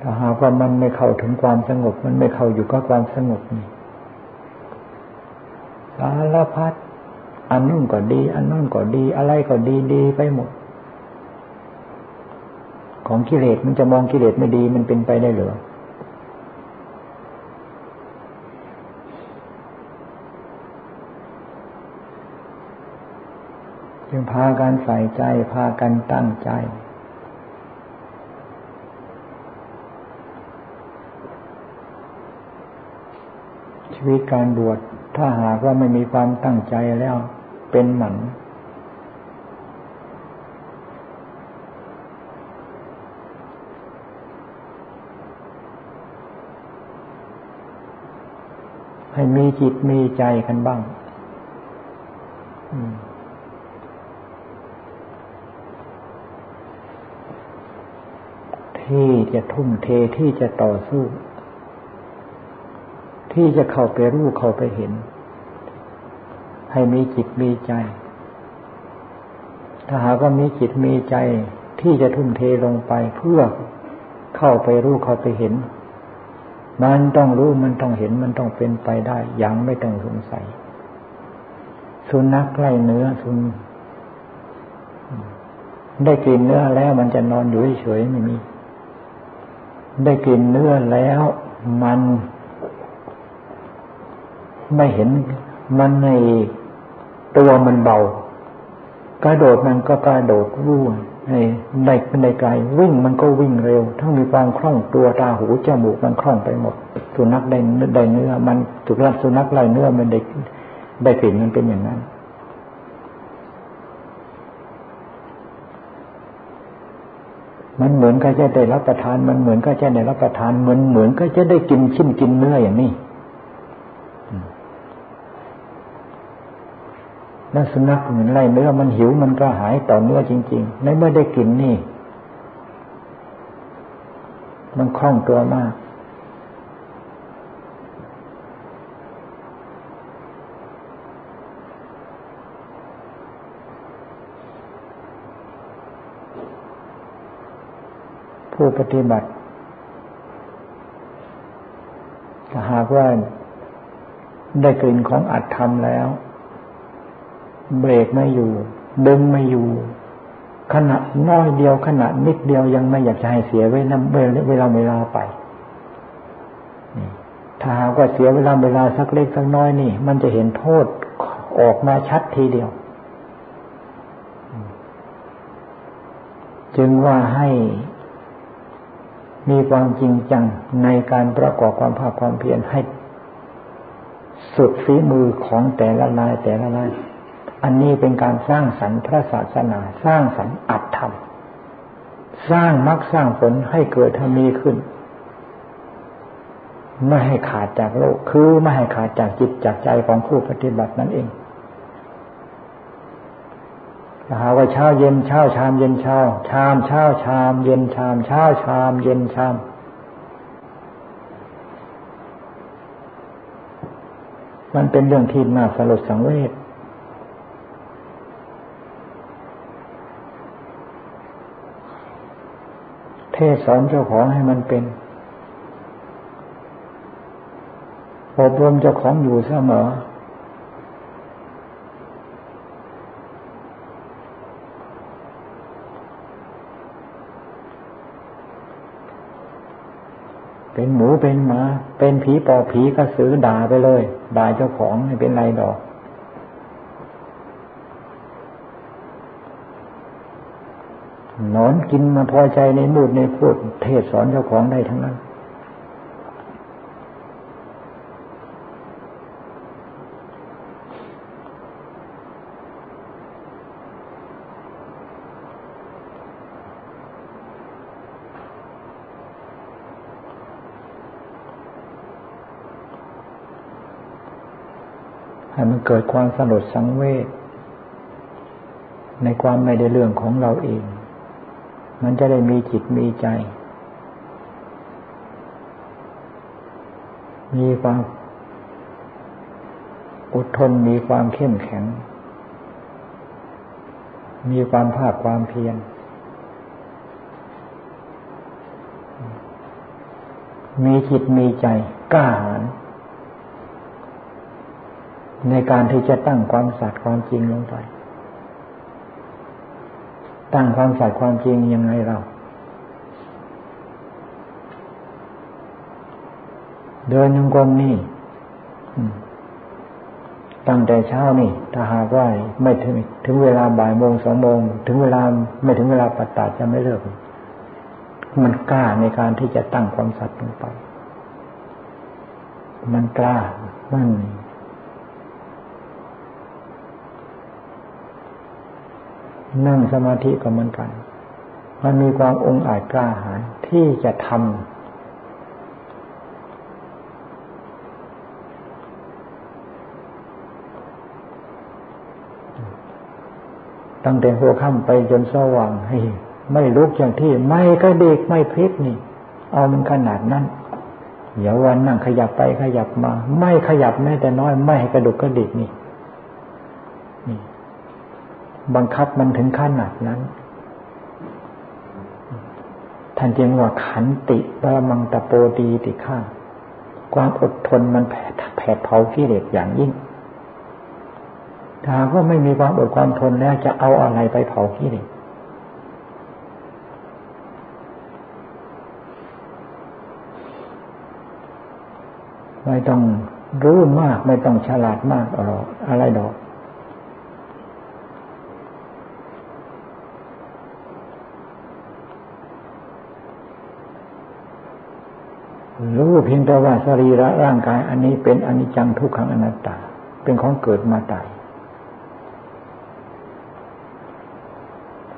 ถ้าหากว่ามันไม่เข้าถึงความสงบ มันไม่เข้าอยู่กับความสงบนี่ สารพัดอันนู่นก็ดี อันนู่นก็ดี อะไรก็ดีดีไปหมด ของกิเลสมันจะมองกิเลสไม่ดีมันเป็นไปได้หรือจึงพากันใส่ใจ พากันตั้งใจชีวิตการบวช ถ้าหากว่าไม่มีความตั้งใจแล้วเป็นหมันให้มีจิตมีใจกันบ้างที่จะทุ่มเทที่จะต่อสู้ ที่จะเข้าไปรู้เข้าไปเห็น ให้มีจิตมีใจ ถ้าหากว่ามีจิตมีใจที่จะทุ่มเทลงไปเพื่อเข้าไปรู้เข้าไปเห็น มันต้องรู้มันต้องเห็นมันต้องเป็นไปได้อย่างไม่ต้องสงสัย สุนัขไล่เนื้อสุนได้กินเนื้อแล้วมันจะนอนอยู่เฉยไม่มี ได้กินเนื้อแล้วมัน ไม่เห็นมันในตัวมันเบากระโดดมันก็กระโดดรู้ในในในไกลวิ่งมันก็วิ่งเร็ว ทั้งมีความคล่องตัวตาหูจมูกมันคล่องไปหมด สุนัขได้ได้เนื้อ มันถูกรับสุนัขไล่เนื้อมันได้ได้กลิ่นมันเป็นอย่างนั้นมันเหมือนก็จะได้รับประทาน มันเหมือนก็จะได้รับประทาน เหมือนเหมือนก็จะได้กินชิ้นกินเนื้ออย่างนี้ แล้วสุนัขเหมือนไรเนื้อมันหิวมันก็หายต่อเนื้อจริง ๆ ในเมื่อได้กินนี่ มันคล่องตัวมากผู้ปฏิบัติถ้าหากว่าได้กลิ่นของอัตธรรมแล้ว เบรกไม่อยู่ ดึงไม่อยู่ ขณะน้อยเดียวขณะนิดเดียวยังไม่อยากจะให้เสียเวลาเวลาเวลาไปถ้าหากว่าเสียเวลาเวลาสักเล็กสักน้อยนี่ มันจะเห็นโทษออกมาชัดทีเดียว จึงว่าให้มีความจริงจังในการประกอบความภาคความเพียรให้สุดฝีมือของแต่ละนายแต่ละนาย อันนี้เป็นการสร้างสรรค์พระศาสนา สร้างสรรค์อัตธรรม สร้างมรรคสร้างผลให้เกิดทมีขึ้น ไม่ให้ขาดจากโลก คือไม่ให้ขาดจากจิตจากใจของผู้ปฏิบัตินั่นเองหาว่าเช้าเย็นเช้าชามเย็นเช้า ชามเช้าชาม เย็นชาม เช้าชาม เย็นชาม มันเป็นเรื่องที่น่าสลดสังเวช เทศสอนเจ้าของให้มันเป็น อบรมเจ้าของอยู่เสมอ เป็นหมูเป็นหมา เป็นผีปอบผีกระสือด่าไปเลย ด่าเจ้าของไม่เป็นไรดอก นอนกินมาพอใจในมูดในพูดเทศสอนเจ้าของได้ทั้งนั้น ให้มันเกิดความสลดสังเวชในความไม่ได้เรื่องของเราเอง มันจะได้มีจิตมีใจ มีความอดทนมีความเข้มแข็ง มีความภาคความเพียร มีจิตมีใจกล้าหาญในการที่จะตั้งความสัตย์ความจริงลงไป ตั้งความสัตย์ความจริงยังไงเรา เดินยังกรมนี่ตั้งแต่เช้านี่ ถ้าหากว่าไม่ถึง ถึงเวลาบ่ายโมงสองโมง ถึงเวลาไม่ถึงเวลาปัตตาจะไม่เลิก มันกล้าในการที่จะตั้งความสัตย์ลงไป มันกล้ามัน นั่งสมาธิก็เหมือนกัน มันมีความองอาจกล้าหาญที่จะทำตั้งแต่หัวค่ำไปจนสว่างให้ไม่ลุกอย่างที่ ไม่กระดิกไม่พลิกนี่ เอามันขนาดนั้นอย่าวันนั่งขยับไปขยับมา ไม่ขยับแม้แต่น้อย ไม่ให้กระดุกกระดิกนี่ บังคับมันถึงขนาดนั้น ท่านจึงว่าขันติบามังตะโปดีติข้าความอดทนมันแผดแผดเผากิเลสอย่างยิ่งถ้าก็ไม่มีความอดความทนแล้วจะเอาอะไรไปเผากิเลสไม่ต้องรู้มากไม่ต้องฉลาดมากหรอกอะไรดอก รู้เพียงแต่ว่าสรีระร่างกายอันนี้เป็นอนิจจังทุกขังอนัตตา เป็นของเกิดมาตาย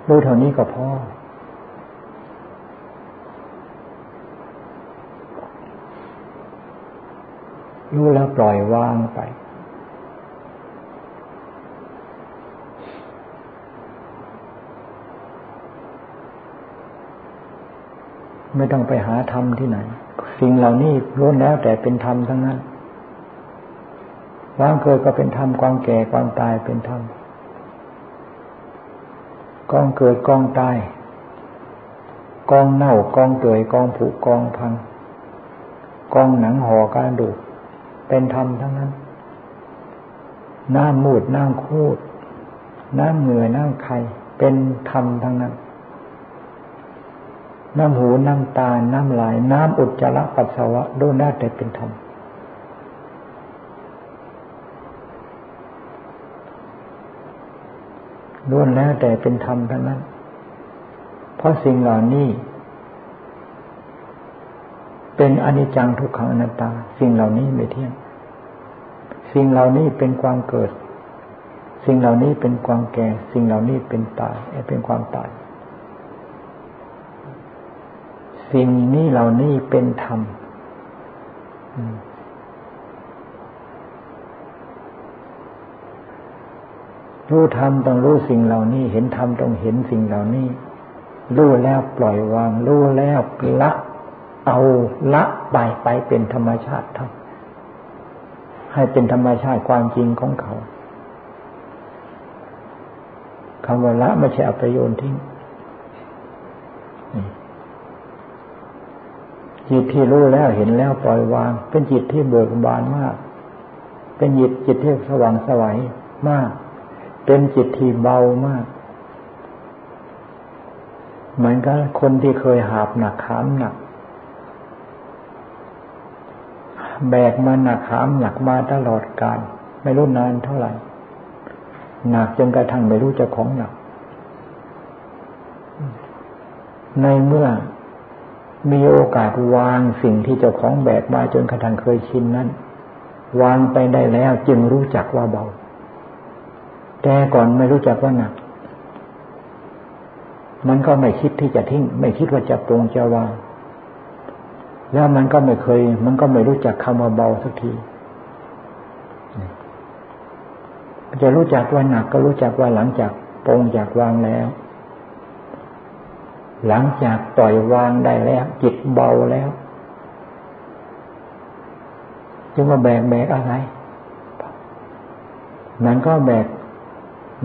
รู้เท่านี้ก็พอรู้แล้วปล่อยวางไป ไม่ต้องไปหาธรรมที่ไหน สิ่งเหล่านี้ล้วนแล้วแต่เป็นธรรมทั้งนั้นความเกิดก็เป็นธรรมความแก่ความตายเป็นธรรมกองเกิดกองตายกองเน่ากองเกยกองผุกองพัง กองหนังห่อการดูเป็นธรรมทั้งนั้น น้ำมูดน้ำคูด น้ำเหงื่อน้ำไข่เป็นธรรมทั้งนั้น น้ำหูน้ำตา น้ำลาย น้ำอุจจาระปัสสาวะดูน่าแต่เป็นธรรม ล้วนแล้วแต่เป็นธรรมทั้งนั้น เพราะสิ่งเหล่านี้ เป็นอนิจจังทุกขังอนัตตา สิ่งเหล่านี้ไม่เที่ยง สิ่งเหล่านี้เป็นความเกิด สิ่งเหล่านี้เป็นความแก่ สิ่งเหล่านี้เป็นตายเป็นความตาย สิ่งนี้เหล่านี้เป็นธรรมรู้ธรรมต้องรู้สิ่งเหล่านี้ เห็นธรรมต้องเห็นสิ่งเหล่านี้ รู้แล้วปล่อยวาง รู้แล้วละเอาละไปไปเป็นธรรมชาติทั้งให้เป็นธรรมชาติความจริงของเขาคำว่าละไม่ใช่เอาไปโยนทิ้ง จิตที่รู้แล้วเห็นแล้วปล่อยวาง เป็นจิตที่เบิกบานมาก เป็นจิตจิตที่สว่างสวัยมาก เป็นจิตที่เบามาก เหมือนกับคนที่เคยหาบหนักขามหนัก แบกมาหนักขามหนักมาตลอดกาลไม่รู้นานเท่าไหร่หนักจนกระทั่งไม่รู้จะของหนัก ในเมื่อ มีโอกาสวางสิ่งที่เจ้าของแบกมาจนกระทั่งเคยชินนั้น วางไปได้แล้วจึงรู้จักว่าเบา แต่ก่อนไม่รู้จักว่าหนัก มันก็ไม่คิดที่จะทิ้ง ไม่คิดว่าจะปรงจะวางแล้วมันก็ไม่เคย มันก็ไม่รู้จักคำว่าเบาสักทีจะรู้จักว่าหนักก็รู้จักว่าหลังจากปรงจากวางแล้ว หลังจากปล่อยวางได้แล้ว จิตเบาแล้วจึงว่าแบกแบกอะไรมันก็แบก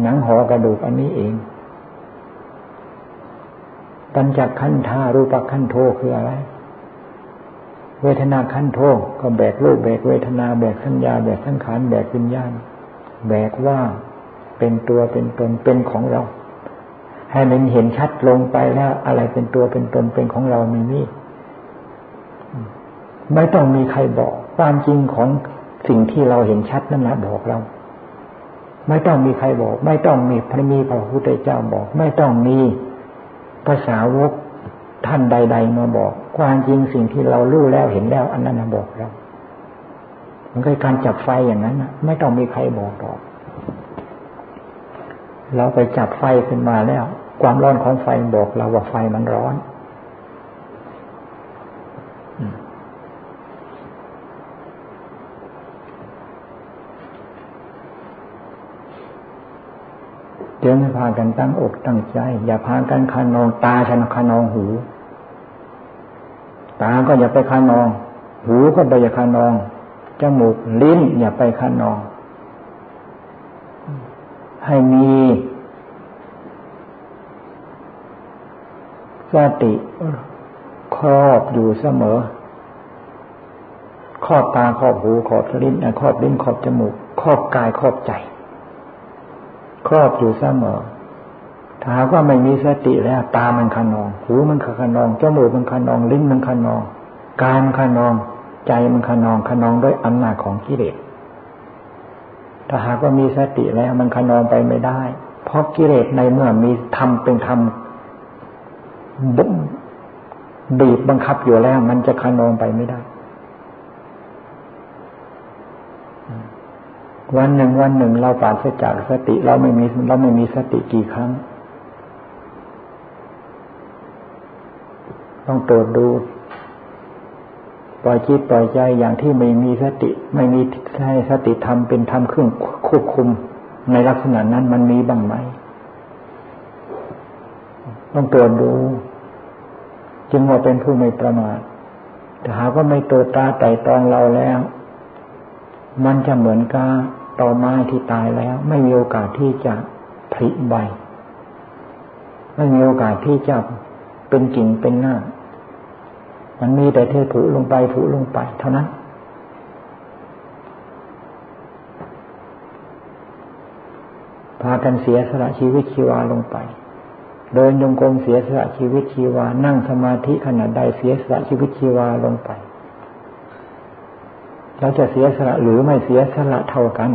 หนังหอกระดูกอันนี้เอง ปัญจขันธารูปขันโทคืออะไร เวทนาขันโทก็แบกรูปแบกเวทนาแบกสัญญา แบกสังขารแบกวิญญาณ แบกว่าเป็นตัวเป็นตนเป็นของเรา ให้มันเห็นชัดลงไปแล้ว อะไรเป็นตัวเป็นตนเป็นของเราไม่มีไม่ต้องมีใครบอก ความจริงของสิ่งที่เราเห็นชัดนั่นแหละบอกเรา ไม่ต้องมีใครบอก ไม่ต้องมีพระมีพระพุทธเจ้าบอก ไม่ต้องมีภาษาวกท่านใด ๆ มาบอก ความจริงสิ่งที่เรารู้แล้วเห็นแล้ว อันนั้นบอกเรามันคือการจับไฟอย่างนั้นนะไม่ต้องมีใครบอกหรอก เราไปจับไฟขึ้นมาแล้ว ความร้อนของไฟบอกเราว่าไฟมันร้อน เดี๋ยวไม่พากันตั้งอกตั้งใจ อย่าพากันคานอง ตาชนะคานองหู ตาก็อย่าไปคานอง หูก็ไปอย่าคานอง จมูกลิ้นอย่าไปคานอง ให้มี สติครอบอยู่เสมอ ครอบตาครอบหูครอบลิ้นครอบลิ้นครอบจมูกครอบกายครอบใจ ครอบอยู่เสมอถ้าว่าไม่มีสติแล้ว ตามันขนอง หูมันขนองจมูกมันขนองลิ้นมันขนองกายมันขนอง ใจมันขนองขนองด้วยอำนาจของกิเลสถ้าหากว่ามีสติแล้วมันขนองไปไม่ได้ เพราะกิเลสในเมื่อมีธรรมเป็นธรรม บีบบังคับอยู่แล้ว มันจะขนองไปไม่ได้ วันหนึ่งวันหนึ่งเราปราศจากสติ เราไม่มีเราไม่มีสติกี่ครั้ง ต้องตรวจดูปล่อยจิตปล่อยใจอย่างที่ไม่มีสติ ไม่มีให้สติธรรมเป็นธรรมเครื่องควบคุม ในลักษณะนั้นมันมีบ้างไหม ต้องตรวจดู จึงว่าเป็นผู้ไม่ประมาทแต่หากว่าไม่ตรวจตาไต่ตองเราแล้ว มันจะเหมือนกับต่อไม้ที่ตายแล้ว ไม่มีโอกาสที่จะผลิใบ ไม่มีโอกาสที่จะเป็นกิ่งเป็นหน้า มันมีแต่เทผุลงไปผุลงไป เท่านั้นพากันเสียสละชีวิตชีวาลงไป เดินยงกรมเสียสละชีวิตชีวา นั่งสมาธิขณะใดเสียสละชีวิตชีวาลงไป เราจะเสียสละหรือไม่เสียสละเท่ากัน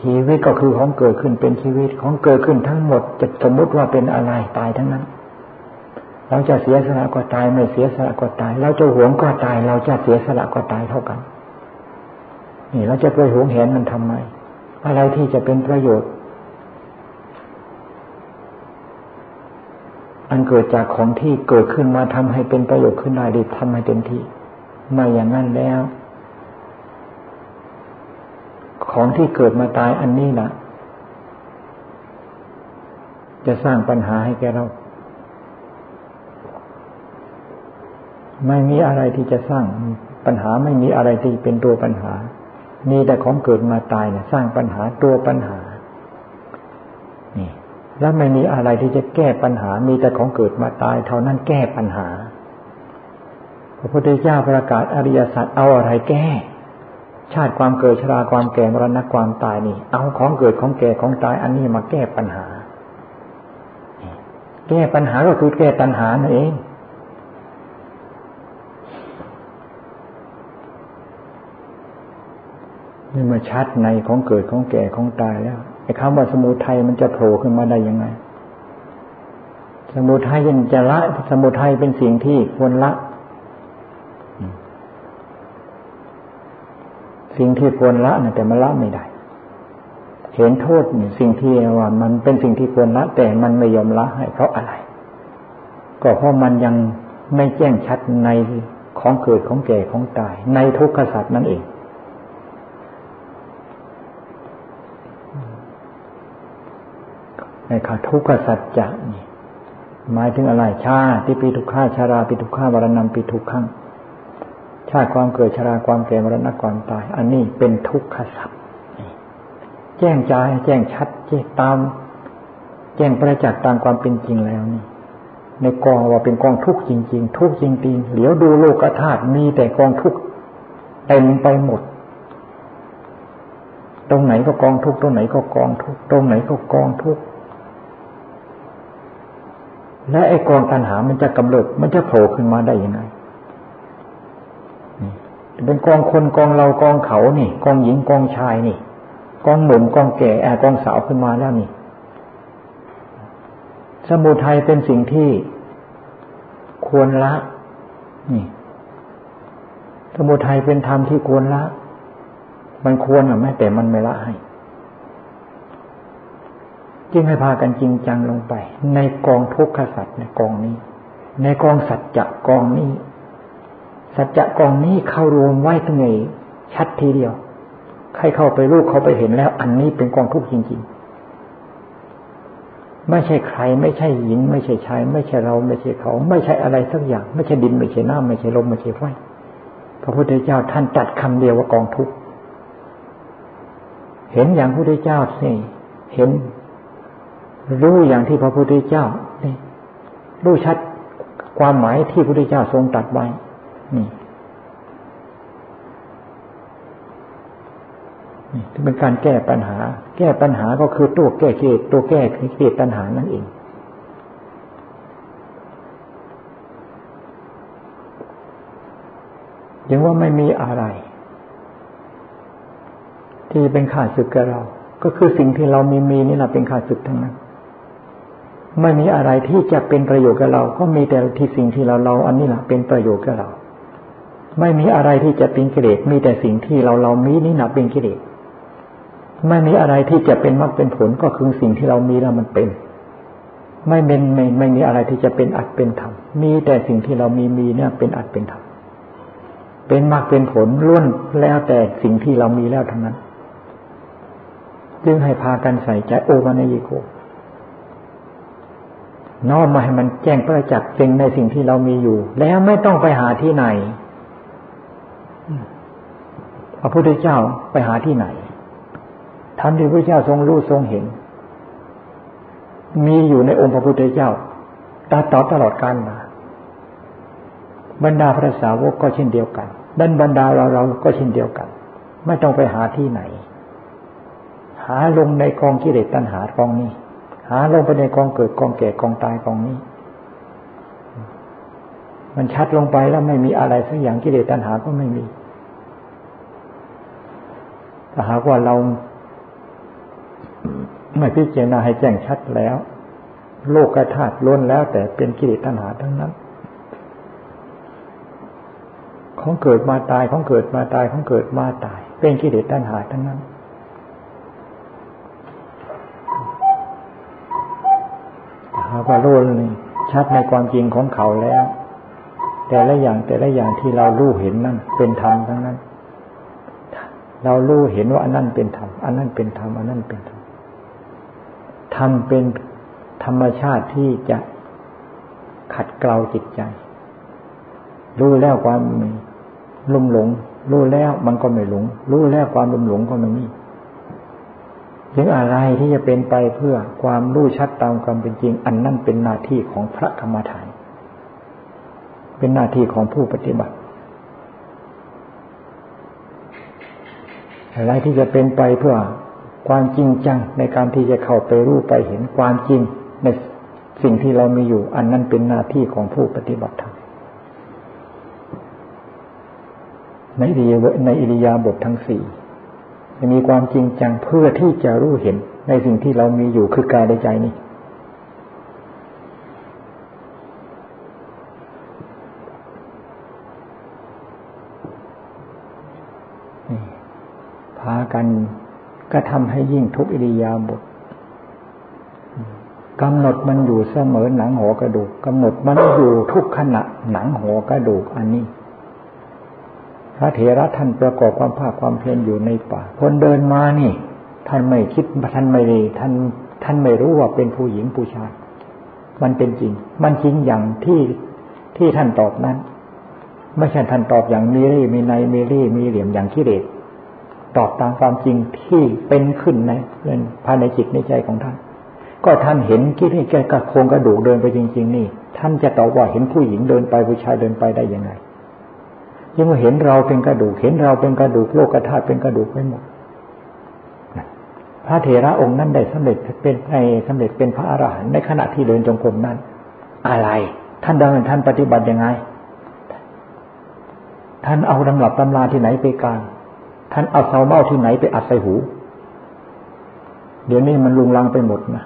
ชีวิตก็คือของเกิดขึ้นเป็นชีวิตของเกิดขึ้นทั้งหมดจะสมมติว่าเป็นอะไรตายทั้งนั้น เราจะเสียสละก็ตายไม่เสียสละก็ตาย เราจะหวงก็ตาย เราจะเสียสละก็ตายเท่ากัน นี่เราจะไปหวงเห็นมันทำไม อะไรที่จะเป็นประโยชน์ อันเกิดจากของที่เกิดขึ้นมาทำให้เป็นประโยชน์ขึ้นได้ดีทำให้เต็มที่ไม่อย่างนั้นแล้ว ของที่เกิดมาตายอันนี้นะจะสร้างปัญหาให้แกเรา ไม่มีอะไรที่จะสร้างปัญหาไม่มีอะไรที่เป็นตัวปัญหา มีแต่ของเกิดมาตายเนี่ย สร้างปัญหาตัวปัญหา นี่ แล้วไม่มีอะไรที่จะแก้ปัญหา มีแต่ของเกิดมาตาย เท่านั้นแก้ปัญหา พระพุทธเจ้าประกาศอริยสัจเอาอะไรแก้ ชาติความเกิดชราความแก่มรณะความตายนี่ เอาของเกิดของแก่ของตาย อันนี้มาแก้ปัญหา แก้ปัญหาก็คือแก้ตัณหานั่นเอง นี่มาชัดในของเกิดของแก่ของตายแล้วไอ้คำว่าสมุทัยมันจะโผล่ขึ้นมาได้ยังไง สมุทัยยังจะละ สมุทัยเป็นสิ่งที่ควรละ สิ่งที่ควรละนะแต่มันละไม่ได้ เห็นโทษเนี่ยสิ่งที่ว่า มันเป็นสิ่งที่ควรละแต่มันไม่ยอมละให้เพราะอะไร ก็เพราะมันยังไม่แจ้งชัดในของเกิดของแก่ของตาย ในทุกขสัตว์นั่นเอง ในขาทุกขสัจจะนี่หมายถึงอะไรชาติปีทุกข้าชาราปีทุกข้าวรณะปีทุกขังชาติความเกิดชาราความแก่มรณะความตาย อันนี้เป็นทุกขสัจแจ้งใจแจ้งชัดแจ้งตาม แจ้งประจักษ์ตามความเป็นจริงแล้วนี่ ในกองว่าเป็นกองทุกข์จริง ๆ ทุกข์จริงๆเหลียวดูโลกธาตุมีแต่กองทุกข์เต็มไปหมดตรงไหนก็กองทุกข์ตรงไหนก็กองทุกข์ตรงไหนก็กองทุกข์ และไอ้กองตัณหามันจะกำเริบมันจะโผล่ขึ้นมาได้ยังไงเป็นกองคนกองเรากองเขานี่ กองหญิงกองชายนี่ กองหนุ่มกองแก่แอกองสาวขึ้นมาแล้วนี่ สมุทัยเป็นสิ่งที่ควรละนี่สมุทัยเป็นธรรมที่ควรละ มันควรหรือไม่แต่มันไม่ละให้ จึงให้พากันจริงจังลงไป ในกองทุกขสัตว์ในกองนี้ ในกองสัจจะกองนี้ สัจจะกองนี้เข้ารวมไว้ทั้งไงชัดทีเดียวใครเข้าไปรู้เขาไปเห็นแล้ว อันนี้เป็นกองทุกข์จริง ๆ ไม่ใช่ใคร ไม่ใช่หญิง ไม่ใช่ชาย ไม่ใช่เรา ไม่ใช่เขา ไม่ใช่อะไรสักอย่าง ไม่ใช่ดินไม่ใช่น้ำไม่ใช่ลมไม่ใช่ไฟพระพุทธเจ้าท่านตัดคำเดียวว่ากองทุกข์เห็นอย่างพระพุทธเจ้าสิเห็น รู้อย่างที่พระพุทธเจ้านี่รู้ชัดความหมายที่พระพุทธเจ้าทรงตัดไว้นี่นี่เป็นการแก้ปัญหา แก้ปัญหาก็คือตัวแก้เกตตัวแก้เกตปัญหานั่นเองยังว่าไม่มีอะไร ที่เป็นขาดสึกกับเรา ก็คือสิ่งที่เรามีมีนี่แหละเป็นขาดสึกทั้งนั้น ไม่มีอะไรที่จะเป็นประโยชน์กับเรา ก็มีแต่ที่สิ่งที่เราเราอันนี้แหละเป็นประโยชน์กับเรา ไม่มีอะไรที่จะเป็นกิเลสมีแต่สิ่งที่เราเรามีนี่หนัเป็นกิเลสไม่มีอะไรที่จะเป็นมรรคเป็นผลก็คือสิ่งที่เรามีแล้วมันเป็น ไม่เป็นไม่ไม่มีอะไรที่จะเป็นอัดเป็นธรรมมีแต่สิ่งที่เรามีมีเนี่ยเป็นอัดเป็นธรรมเป็นมรรคเป็นผลล้วนแล้วแต่สิ่งที่เรามีแล้วทั้งนั้น จึงให้พากันใส่ใจโอวันยิโก น้อมมาให้มันแจ้งประจักษ์จริงในสิ่งที่เรามีอยู่ แล้วไม่ต้องไปหาที่ไหนพระพุทธเจ้าไปหาที่ไหนธรรมที่พระเจ้าทรงรู้ทรงเห็น มีอยู่ในองค์พระพุทธเจ้าตาต่อตลอดกาลมา บรรดาพระสาวกก็เช่นเดียวกันดันบรรดาเราเราก็เช่นเดียวกัน ไม่ต้องไปหาที่ไหน หาลงในกองกิเลสตัณหากองนี้ หาลงไปในกองเกิดกองแก่กองตายกองนี้ มันชัดลงไปแล้วไม่มีอะไรสักอย่างกิเลสตัณหาก็ไม่มีถ้าหากว่าเราไม่พิจารณาให้แจ้งชัดแล้ว โลกธาตุล้นแล้ว แต่เป็นกิเลสตัณหาทั้งนั้น ของเกิดมาตายของเกิดมาตายของเกิดมาตาย เป็นกิเลสตัณหาทั้งนั้นหา กว่ารู้นี่ชัดในความจริงของเขาแล้ว แต่ละอย่างแต่ละอย่างที่เรารู้เห็นนั่นเป็นธรรมทั้งนั้น เรารู้เห็นว่าอันนั้นเป็นธรรมอันนั้นเป็นธรรมอันนั้นเป็นธรรมทำเป็นธรรมชาติที่จะขัดเกลาจิตใจ รู้แล้วความลุ่มหลง รู้แล้วมันก็ไม่หลง รู้แล้วความลุ่มหลงก็ไม่มี ถึงอะไรที่จะเป็นไปเพื่อความรู้ชัดตามความเป็นจริง อันนั่นเป็นหน้าที่ของพระกรรมฐาน เป็นหน้าที่ของผู้ปฏิบัติ อะไรที่จะเป็นไปเพื่อความจริงจังในการที่จะเข้าไปรู้ไปเห็นความจริงในสิ่งที่เรามีอยู่ อันนั้นเป็นหน้าที่ของผู้ปฏิบัติธรรมในอิริยาบถทั้งสี่ จะมีความจริงจังเพื่อที่จะรู้เห็นในสิ่งที่เรามีอยู่คือกายใจนี้พากันก็ทำให้ยิ่งทุกอิริยาบถกำหนดมันอยู่เสมอหนังหัวกระดูกกำหนดมันอยู่ทุกขณะหนังหัวกระดูกอันนี้ ระเถระท่านประกอบความภาคความเพียรอยู่ในป่า คนเดินมานี่ ท่านไม่คิดท่านไม่ได้ท่านท่านไม่รู้ว่าเป็นผู้หญิงผู้ชาย มันเป็นจริง มันจริงอย่างที่ที่ท่านตอบนั้น ไม่ใช่ท่านตอบอย่างมีรี่มีในมีรี่มีเหลี่ยมอย่างขี้เดชตอบตามความจริงที่เป็นขึ้นในภายในจิตในใจของท่าน ก็ท่านเห็นคิดให้แกกระโครงกระดูกเดินไปจริง ๆ นี่ ท่านจะตอบว่าเห็นผู้หญิงเดินไปผู้ชายเดินไปได้ยังไง ยังเห็นเราเป็นกระดูก เห็นเราเป็นกระดูกโลกธาตุเป็นกระดูกไปหมดพระเถระองค์นั้นได้สำเร็จเป็นในสำเร็จเป็นพระอรหันต์ในขณะที่เดินจงกรมนั้น อะไร ท่านเดินท่านปฏิบัติยังไง ท่านเอาตำรับตำราที่ไหนไปกลางท่านเอาเสาเมาที่ไหนไปอัดใส่หู เดี๋ยวนี้มันลุงลังไปหมดนะ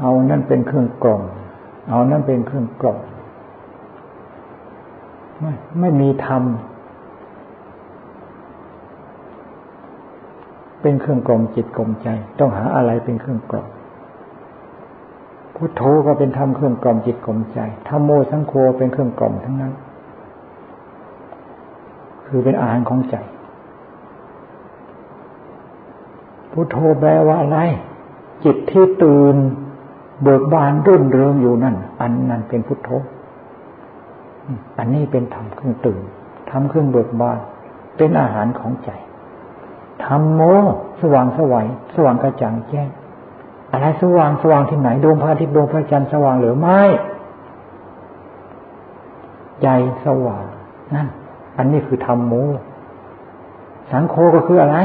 เอานั่นเป็นเครื่องกล่อม เอานั่นเป็นเครื่องกล่อมไม่ไม่มีธรรม เป็นเครื่องกลมจิตกลมใจ ต้องหาอะไรเป็นเครื่องกลมพุทโธก็เป็นธรรมเครื่องกลมจิตกลมใจธรรมโมสังโฆเป็นเครื่องกลมทั้งนั้น คือเป็นอาหารของใจ พุทโธแปลว่าอะไร จิตที่ตื่น เบิกบานรื่นเริงอยู่นั่น อันนั้นเป็นพุทโธอันนี้เป็นธรรมเครื่องตื่นธรรมเครื่องเบิกบาน เป็นอาหารของใจธรรมโม สว่างสวัยสว่างกระจ่างแจ้ง อะไรสว่างสว่างที่ไหนดวงพระอาทิตย์ดวงพระจันทร์สว่างหรือไม่ใจสว่างนั่นอันนี้คือธรรมโม สังโฆก็คืออะไร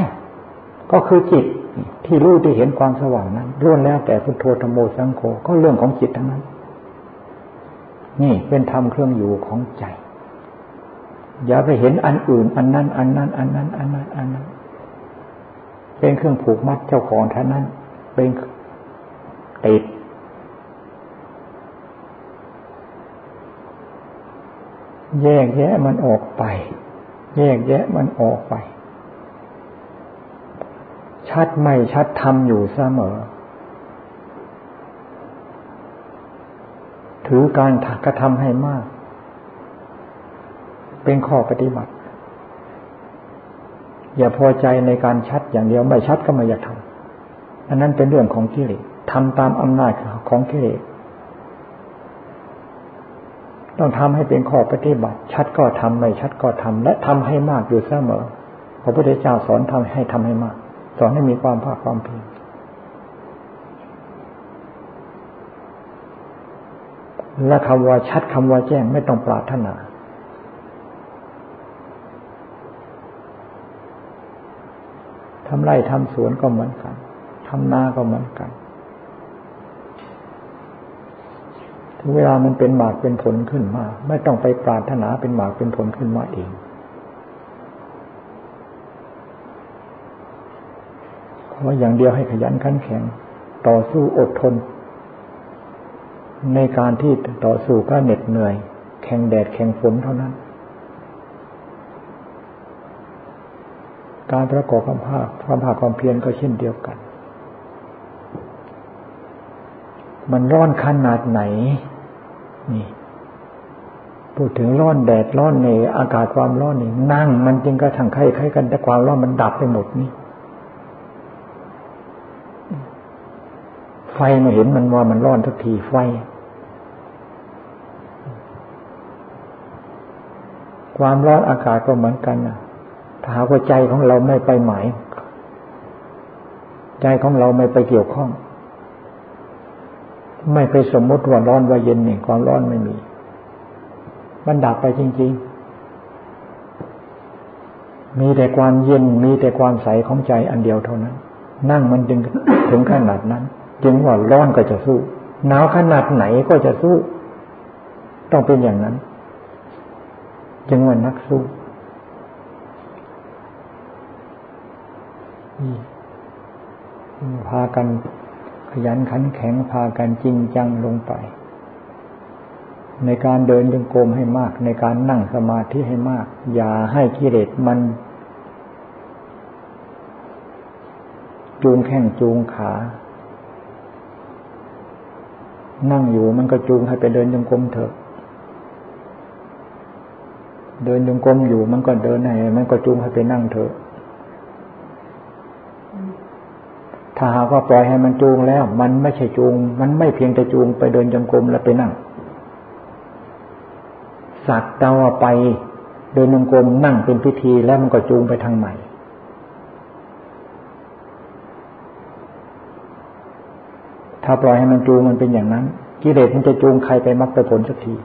ก็คือจิต ที่รู้ที่เห็นความสว่างนั้นล้วนแล้วแต่พุทโธธรรมโมสังโฆก็เรื่องของจิตทั้งนั้น นี่เป็นธรรมเครื่องอยู่ของใจ อย่าไปเห็นอันอื่น อันนั้น อันนั้น อันนั้น อันนั้น อันนั้น เป็นเครื่องผูกมัดเจ้าของท่านั้น เป็นติดแยกแยะมันออกไป แยกแยะมันออกไป ชัดไม่ชัดทำอยู่เสมอ ถือการกระทำให้มาก เป็นข้อปฏิบัติ อย่าพอใจในการชัดอย่างเดียวไม่ชัดก็ไม่อยากทำอันนั้นเป็นเรื่องของกิเลสทำตามอำนาจของกิเลสต้องทำให้เป็นข้อปฏิบัติ ชัดก็ทำไม่ชัดก็ทำและทำให้มากอยู่เสมอพระพุทธเจ้าสอนทำให้ทำให้มาก สอนให้มีความภาคความเพียรและคำว่าชัดคำว่าแจ้งไม่ต้องปรารถนา ทำไร่ทำสวนก็เหมือนกัน ทำนาก็เหมือนกัน ถึงเวลามันเป็นหมากเป็นผลขึ้นมา ไม่ต้องไปปรารถนาเป็นหมากเป็นผลขึ้นมาเอง ขออย่างเดียวให้ขยันขันแข็ง ต่อสู้อดทน ในการที่ต่อสู้ก็เหน็ดเหนื่อย แข่งแดดแข่งฝนเท่านั้น การประกอบความภาคความภาคความเพียรก็เช่นเดียวกัน มันร้อนขนาดไหน นี่พูดถึงร้อนแดดร้อนในอากาศความร้อนนี่นั่ง มันจริงก็ทั้งใครใครกันแต่ความร้อนมันดับไปหมดนี่ ไฟมาเห็นมันว่ามันร้อนทุกทีไฟ ความร้อนอากาศก็เหมือนกันนะถ้าหากว่าใจของเราไม่ไปหมาย ใจของเราไม่ไปเกี่ยวข้อง ไม่ไปสมมติว่าร้อนว่าเย็นเนี่ยความร้อนไม่มี มันดับไปจริง ๆ มีแต่ความเย็นมีแต่ความใสของใจอันเดียวเท่านั้น นั่งมันจึงถึงขนาดนั้น จึงว่าร้อนก็จะสู้หนาวขนาดไหนก็จะสู้ ต้องเป็นอย่างนั้น จึงว่านักสู้พากันขยันขันแข็งพากันจริงจังลงไป ในการเดินจงกรมให้มาก ในการนั่งสมาธิให้มาก อย่าให้กิเลสมัน จูงแข้งจูงขา นั่งอยู่มันก็จูงให้ไปเดินจงกรมเถอะ เดินจงกรมอยู่มันก็เดินให้มันก็จูงให้ไปนั่งเถอะ ถ้าหากว่าปล่อยให้มันจูงแล้ว มันไม่ใช่จูง มันไม่เพียงแต่จูงไปเดินจงกรมแล้วไปนั่ง สักว์เราไปเดินจงกรมนั่งเป็นพิธีแล้วมันก็จูงไปทางใหม่ ถ้าปล่อยให้มันจูงมันเป็นอย่างนั้น กิเลสมันจะจูงใครไปมรรคไปผลสักที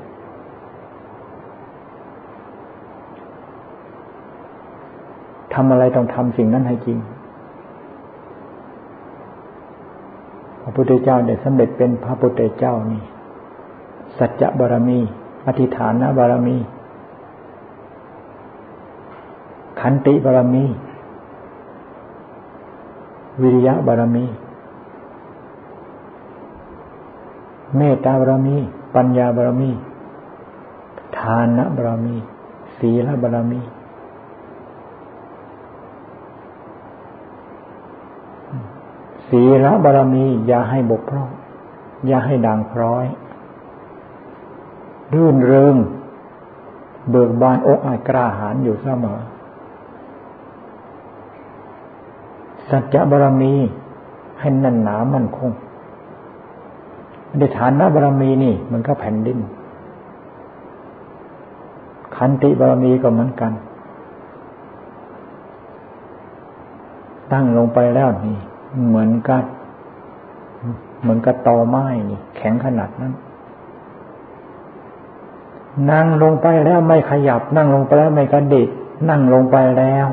ทำอะไรต้องทำสิ่งนั้นให้จริง พระพุทธเจ้าได้สำเร็จเป็นพระพุทธเจ้านี่สัจจะบารมี อธิฐานบารมี ขันติบารมี วิริยะบารมี เมตตาบารมี ปัญญาบารมี ทานบารมี ศีลบารมี ศีลบารมี อย่าให้บกพร่อง อย่าให้ด่างพร้อย รื่นเริง เบิกบานอกอายกล้าหาญอยู่เสมอ สัจจะบารมี ให้นันหนามั่นคง ในฐานนะบารมีนี่ มันก็แผ่นดิน ขันติบารมีก็เหมือนกัน ตั้งลงไปแล้วนี่ เหมือนกับเหมือนกับตอไม้นี่ แข็งขนาดนั้น นั่งลงไปแล้วไม่ขยับ นั่งลงไปแล้วไม่กระดิก นั่งลงไปแล้ว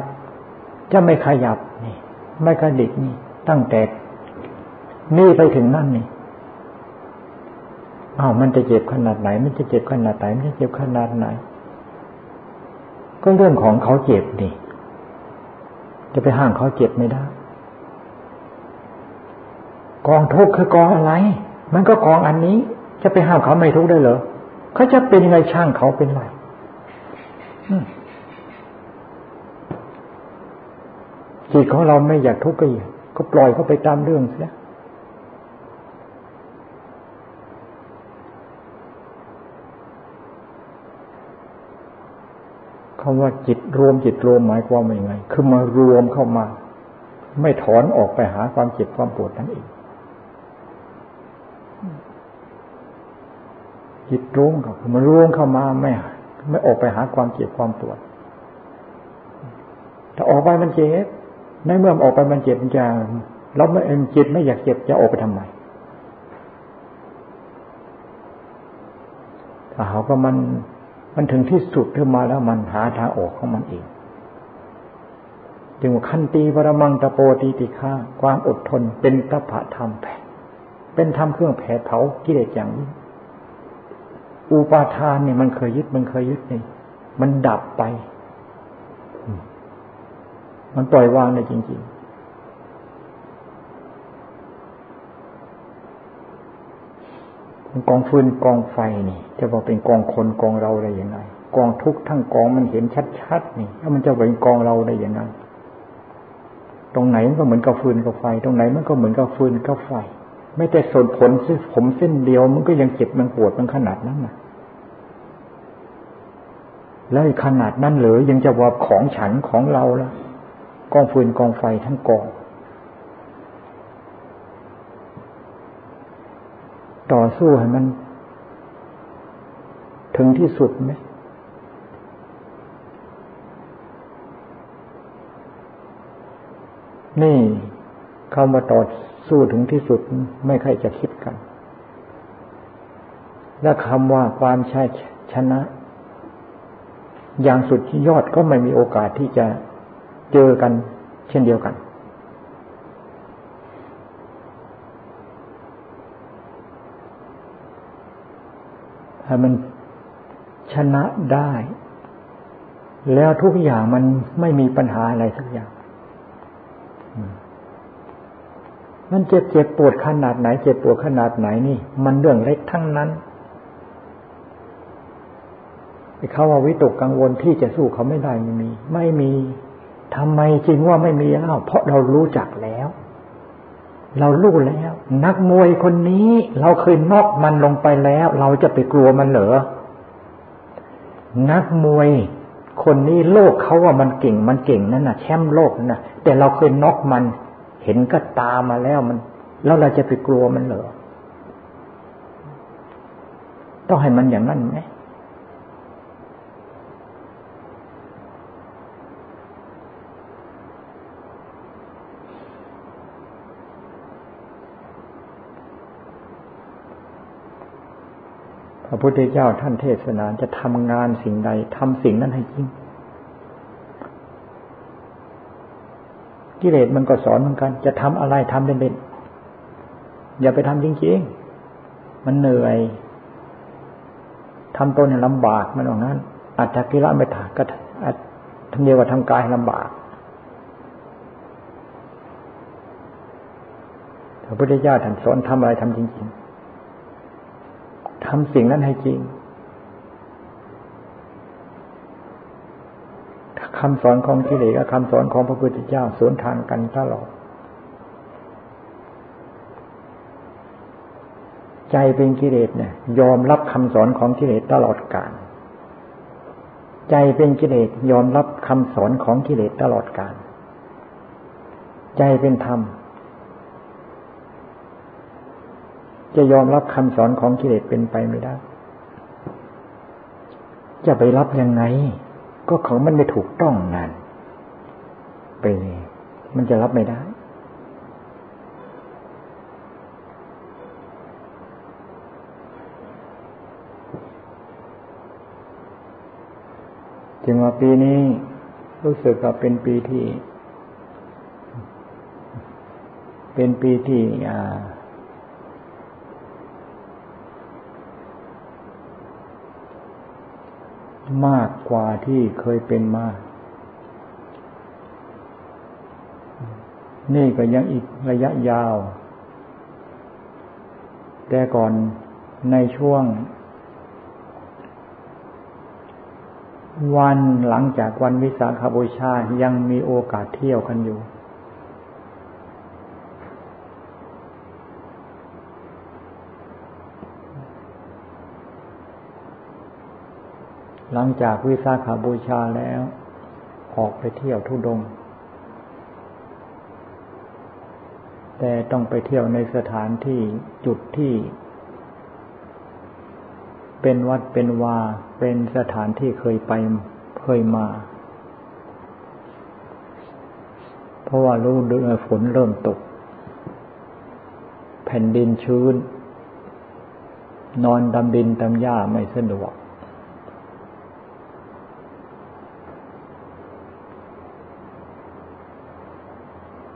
จะไม่ขยับนี่ ไม่กระดิกนี่ ตั้งแต่นี่ไปถึงนั่นนี่ อ้าวมันจะเจ็บขนาดไหน มันจะเจ็บขนาดไหน มันจะเจ็บขนาดไหน ก็เรื่องของเขาเจ็บนี่ จะไปห้ามเขาเจ็บไม่ได้ กองทุกข์คือกองอะไร มันก็กองอันนี้ จะไปห้ามเขาไม่ทุกข์ได้เหรอเขาจะเป็นยังไงช่างเขาเป็นไรจิตของเราไม่อยากทุกข์ก็อย่าก็ปล่อยเขาไปตามเรื่องเสีย คำว่าจิตรวมจิตรวมหมายความว่ายังไง คือมารวมเข้ามา ไม่ถอนออกไปหาความเจ็บความปวดนั่นเองจิตรู้กับมันรู้เข้ามาไม่ไม่ออกไปหาความเจ็บความปวดถ้าออกไปมันเจ็บในเมื่อออกไปมันเจ็บมันจะเราไม่เองจิตไม่อยากเจ็บจะออกไปทำไมถ้าเขาก็มัน มันถึงที่สุดขึ้นมาแล้วมันหาทางออกของมันเองจึงว่าขันตีปรมังตะโปตีติฆาความอดทนเป็นตะผะธรรมแผเป็นธรรมเครื่องแผดเผากิเลสอย่างนี้อุปาทานเนี่ยมันเคยยึดมันเคยยึดนี่มันดับไป มันปล่อยวางได้จริง ๆ กองฟืนกองไฟนี่จะบอกเป็นกองคนกองเราได้ยังไงกองทุกทั้งกองมันเห็นชัดๆนี่แล้วมันจะเป็นกองเราได้ยังไงตรงไหนมันก็เหมือนกับฟืนกับไฟ ตรงไหนมันก็เหมือนกับฟืนกับไฟ ไม่แต่ส่วนผลซึ่งผมเส้นเดียวมันก็ยังเจ็บมันปวดมันขนาดนั้นนะแล้วขนาดนั้นหรือยังจะว่าของฉันของเราล้วกองฟืนกองไฟทั้งกอง ต่อสู้ให้มัน ถึงที่สุดไหมนี่คำว่าต่อสู้ถึงที่สุดไม่ใครจะคิดกัน และคำว่าความใช่ชนะ อย่างสุดยอดก็ไม่มีโอกาสที่จะเจอกัน เช่นเดียวกัน ถ้มันชนะได้ แล้วทุกอย่างมันไม่มีปัญหาอะไรสักอย่างมันเจ็บเจ็บปวดขนาดไหน เจ็บปวดขนาดไหนนี่ มันเรื่องเล็กทั้งนั้นเขาว่าวิตกกังวลที่จะสู้เขาไม่ได้ไม่มี ไม่มีทำไมจริงว่าไม่มีอ้าวเพราะเรารู้จักแล้ว เรารู้แล้ว นักมวยคนนี้เราเคยนอกมันลงไปแล้ว เราจะไปกลัวมันเหรอ นักมวยคนนี้โลกเขาว่ามันเก่งมันเก่งนั่นน่ะ แชมป์โลกนั่นน่ะ แต่เราเคยนอกมัน เห็นก็ตามมาแล้วมัน แล้วเราจะไปกลัวมันเหรอ ต้องให้มันอย่างนั้นไหม พระพุทธเจ้าท่านเทศนาจะทำงานสิ่งใดทำสิ่งนั้นให้จริงกิเลสมันก็สอนเหมือนกัน จะทำอะไรทำเล่นๆอย่าไปทำจริงๆมันเหนื่อยทำตนให้ลำบากมันอย่างนั้นอาจจะกิระไม่ถาก็ทำเดียวกับทำกายลำบากพระพุทธเจ้าท่านสอนทำอะไรทำจริง ๆ ทำสิ่งนั้นให้จริงคำสอนของกิเลสกับคำสอนของพระพุทธเจ้าสวนทางกันตลอดใจเป็นกิเลสเนี่ย ยอมรับคำสอนของกิเลสตลอดกาลใจเป็นกิเลสยอมรับคำสอนของกิเลสตลอดกาลใจเป็นธรรม จะยอมรับคำสอนของกิเลสเป็นไปไม่ได้ จะไปรับยังไง ก็ของมันไม่ถูกต้องงานไปมันจะรับไม่ได้จึงว่าปีนี้รู้สึกว่าเป็นปีที่ เป็นปีที่อ่า มากกว่าที่เคยเป็นมา นี่ก็ยังอีกระยะยาว แต่ก่อนในช่วง วันหลังจากวันวิสาขบูชายังมีโอกาสเที่ยวกันอยู่ หลังจากวิสาขาบูชาแล้ว ออกไปเที่ยวทุดง แต่ต้องไปเที่ยวในสถานที่จุดที่ เป็นวัดเป็นวา เป็นสถานที่เคยไปเคยมา เพราะว่ารู้ดือนฝนเริ่มตก แผ่นดินชื้น นอนดำดินดำหญ้าไม่สะดวก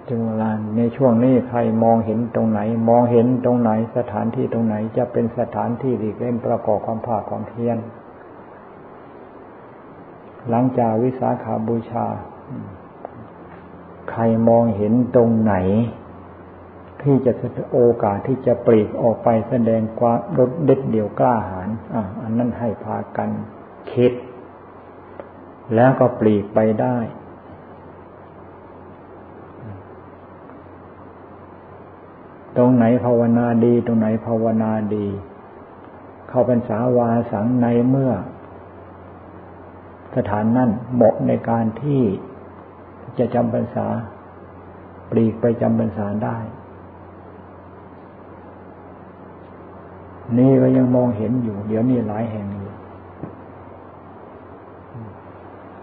จึงเวลาในช่วงนี้ใครมองเห็นตรงไหน มองเห็นตรงไหนสถานที่ตรงไหนจะเป็นสถานที่ที่เล่นประกอบความภาคความเพียรหลังจากวิสาขาบูชา ใครมองเห็นตรงไหน ที่จะโอกาสที่จะปลีกออกไปแสดงความรดเด็ดเดี่ยวกล้าหาญอะอันนั้นให้พากันคิด แล้วก็ปลีกไปได้ ตรงไหนภาวนาดี ตรงไหนภาวนาดี เข้าเป็นสาวาสังในเมื่อ สถานนั้นเหมาะในการที่จะจำพรรษา ปลีกไปจำพรรษาได้ นี่ก็ยังมองเห็นอยู่ เดี๋ยวนี้หลายแห่งอยู่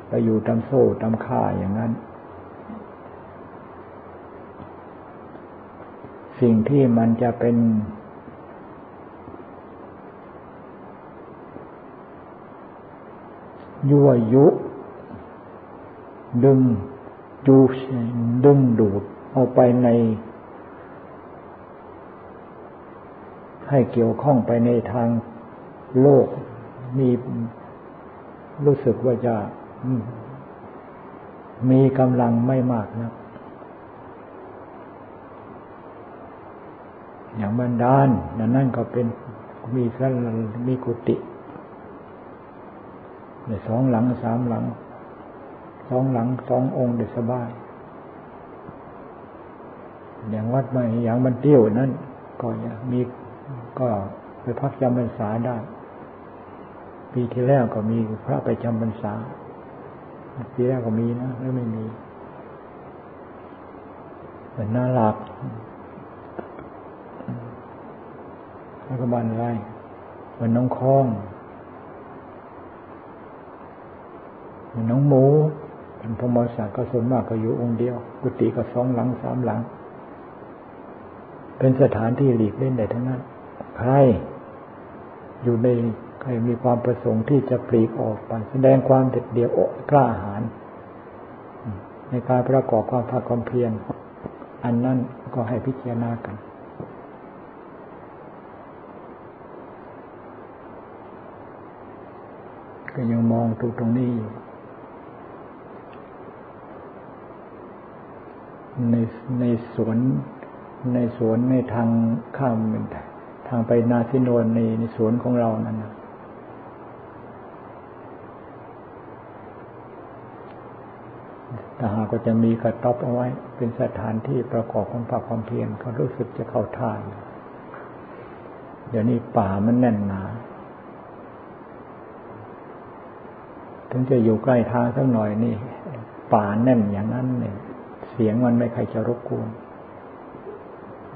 ไปอยู่ตามโซ่ตามข่าอย่างนั้น สิ่งที่มันจะเป็น ยั่วยุ ดึงจูดึงดูดเอาไปใน ให้เกี่ยวข้องไปในทางโลกมีรู้สึกว่าจะมีกำลังไม่มากนะ อย่างบันดาลนั่นนั่นก็เป็นมีสันมีกุฏิในสองหลังสามหลัง สองหลังสององค์เด็สบาย อย่างวัดใหม่อย่างมันเตี้ยวนั่นก็มีก็ไปพักจำพรรษาได้ ปีที่แล้วก็มีพระไปจำพรรษาปีแรกก็มีนะไม่ไม่มีเป็นน่ารัก แล้วก็บ้านไร่เหมือนน้องคล้องเหมือนน้องหมูเป็นพมศาสตร์ก็ส่วนมากก็อยู่องค์เดียว กุฏิก็สองหลังสามหลัง เป็นสถานที่หลีกเล่นได้ทั้งนั้น ใคร อยู่ในใครมีความประสงค์ที่จะปลีกออกไป แสดงความเด็ดเดี่ยวกล้าหาญในการประกอบความภาคความเพียรอันนั้นก็ให้พิจารณากัน ก็ยังมองตรงตรงนี้อยู่ในในสวนในสวนในทางข้ามทางไปนาทินวนในในสวนของเรานั่นนะถ้าหากก็จะมีกระต๊อบเอาไว้ เป็นสถานที่ประกอบความภาคความเพียรเขารู้สึกจะเข้าท่าเดี๋ยวนี้ป่ามันแน่นหนา ถึงจะอยู่ใกล้ทางสักหน่อยนี่ ป่าแน่นอย่างนั้นเนี่ยเสียงมันไม่ใครจะรบกวน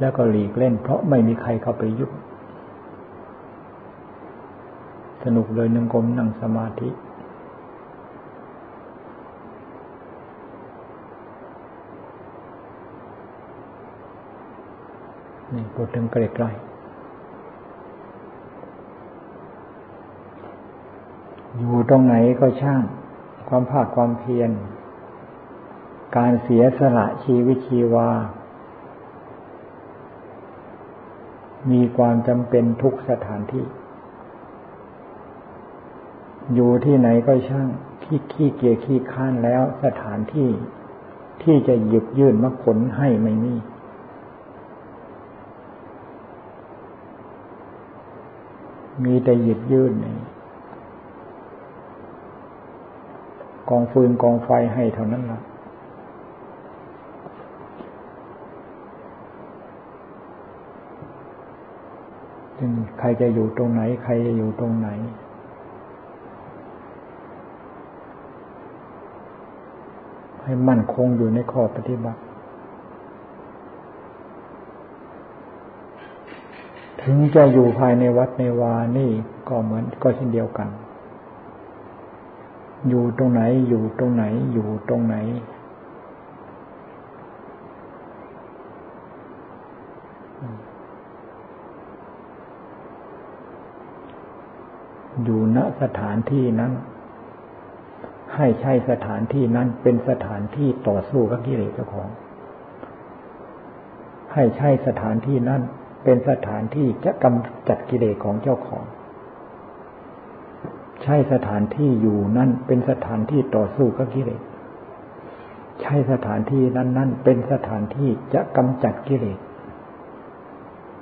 แล้วก็หลีกเล่น เพราะไม่มีใครเข้าไปยุบสนุกเลยนั่งกลมนั่งสมาธินี่พูดถึงใกล้ๆ อยู่ตรงไหนก็ช่าง ความภาคความเพียร การเสียสละชีวิตชีวา มีความจำเป็นทุกสถานที่ อยู่ที่ไหนก็ช่าง ขี้ขี้เกียจขี้ค้านแล้วสถานที่ที่จะหยิบยื่นมรรคผลให้ไม่มีมีแต่หยิบยื่นนี่ก องฟืนกองไฟให้เท่านั้นละจึงใครจะอยู่ตรงไหน ใครจะอยู่ตรงไหน ให้มั่นคงอยู่ในข้อปฏิบัติ ถึงจะอยู่ภายในวัดในวานี่ก็เหมือนก็เช่นเดียวกัน อยู่ตรงไหน อยู่ตรงไหน อยู่ตรงไหน อยู่ณสถานที่นั้น ให้ใช่สถานที่นั้นเป็นสถานที่ต่อสู้กับกิเลสเจ้าของ ให้ใช่สถานที่นั้นเป็นสถานที่จะกำจัดกิเลสของเจ้าของ ใช่สถานที่อยู่นั่นเป็นสถานที่ต่อสู้กับกิเลส ใช่สถานที่นั้นนั่นเป็นสถานที่จะกำจัดกิเลส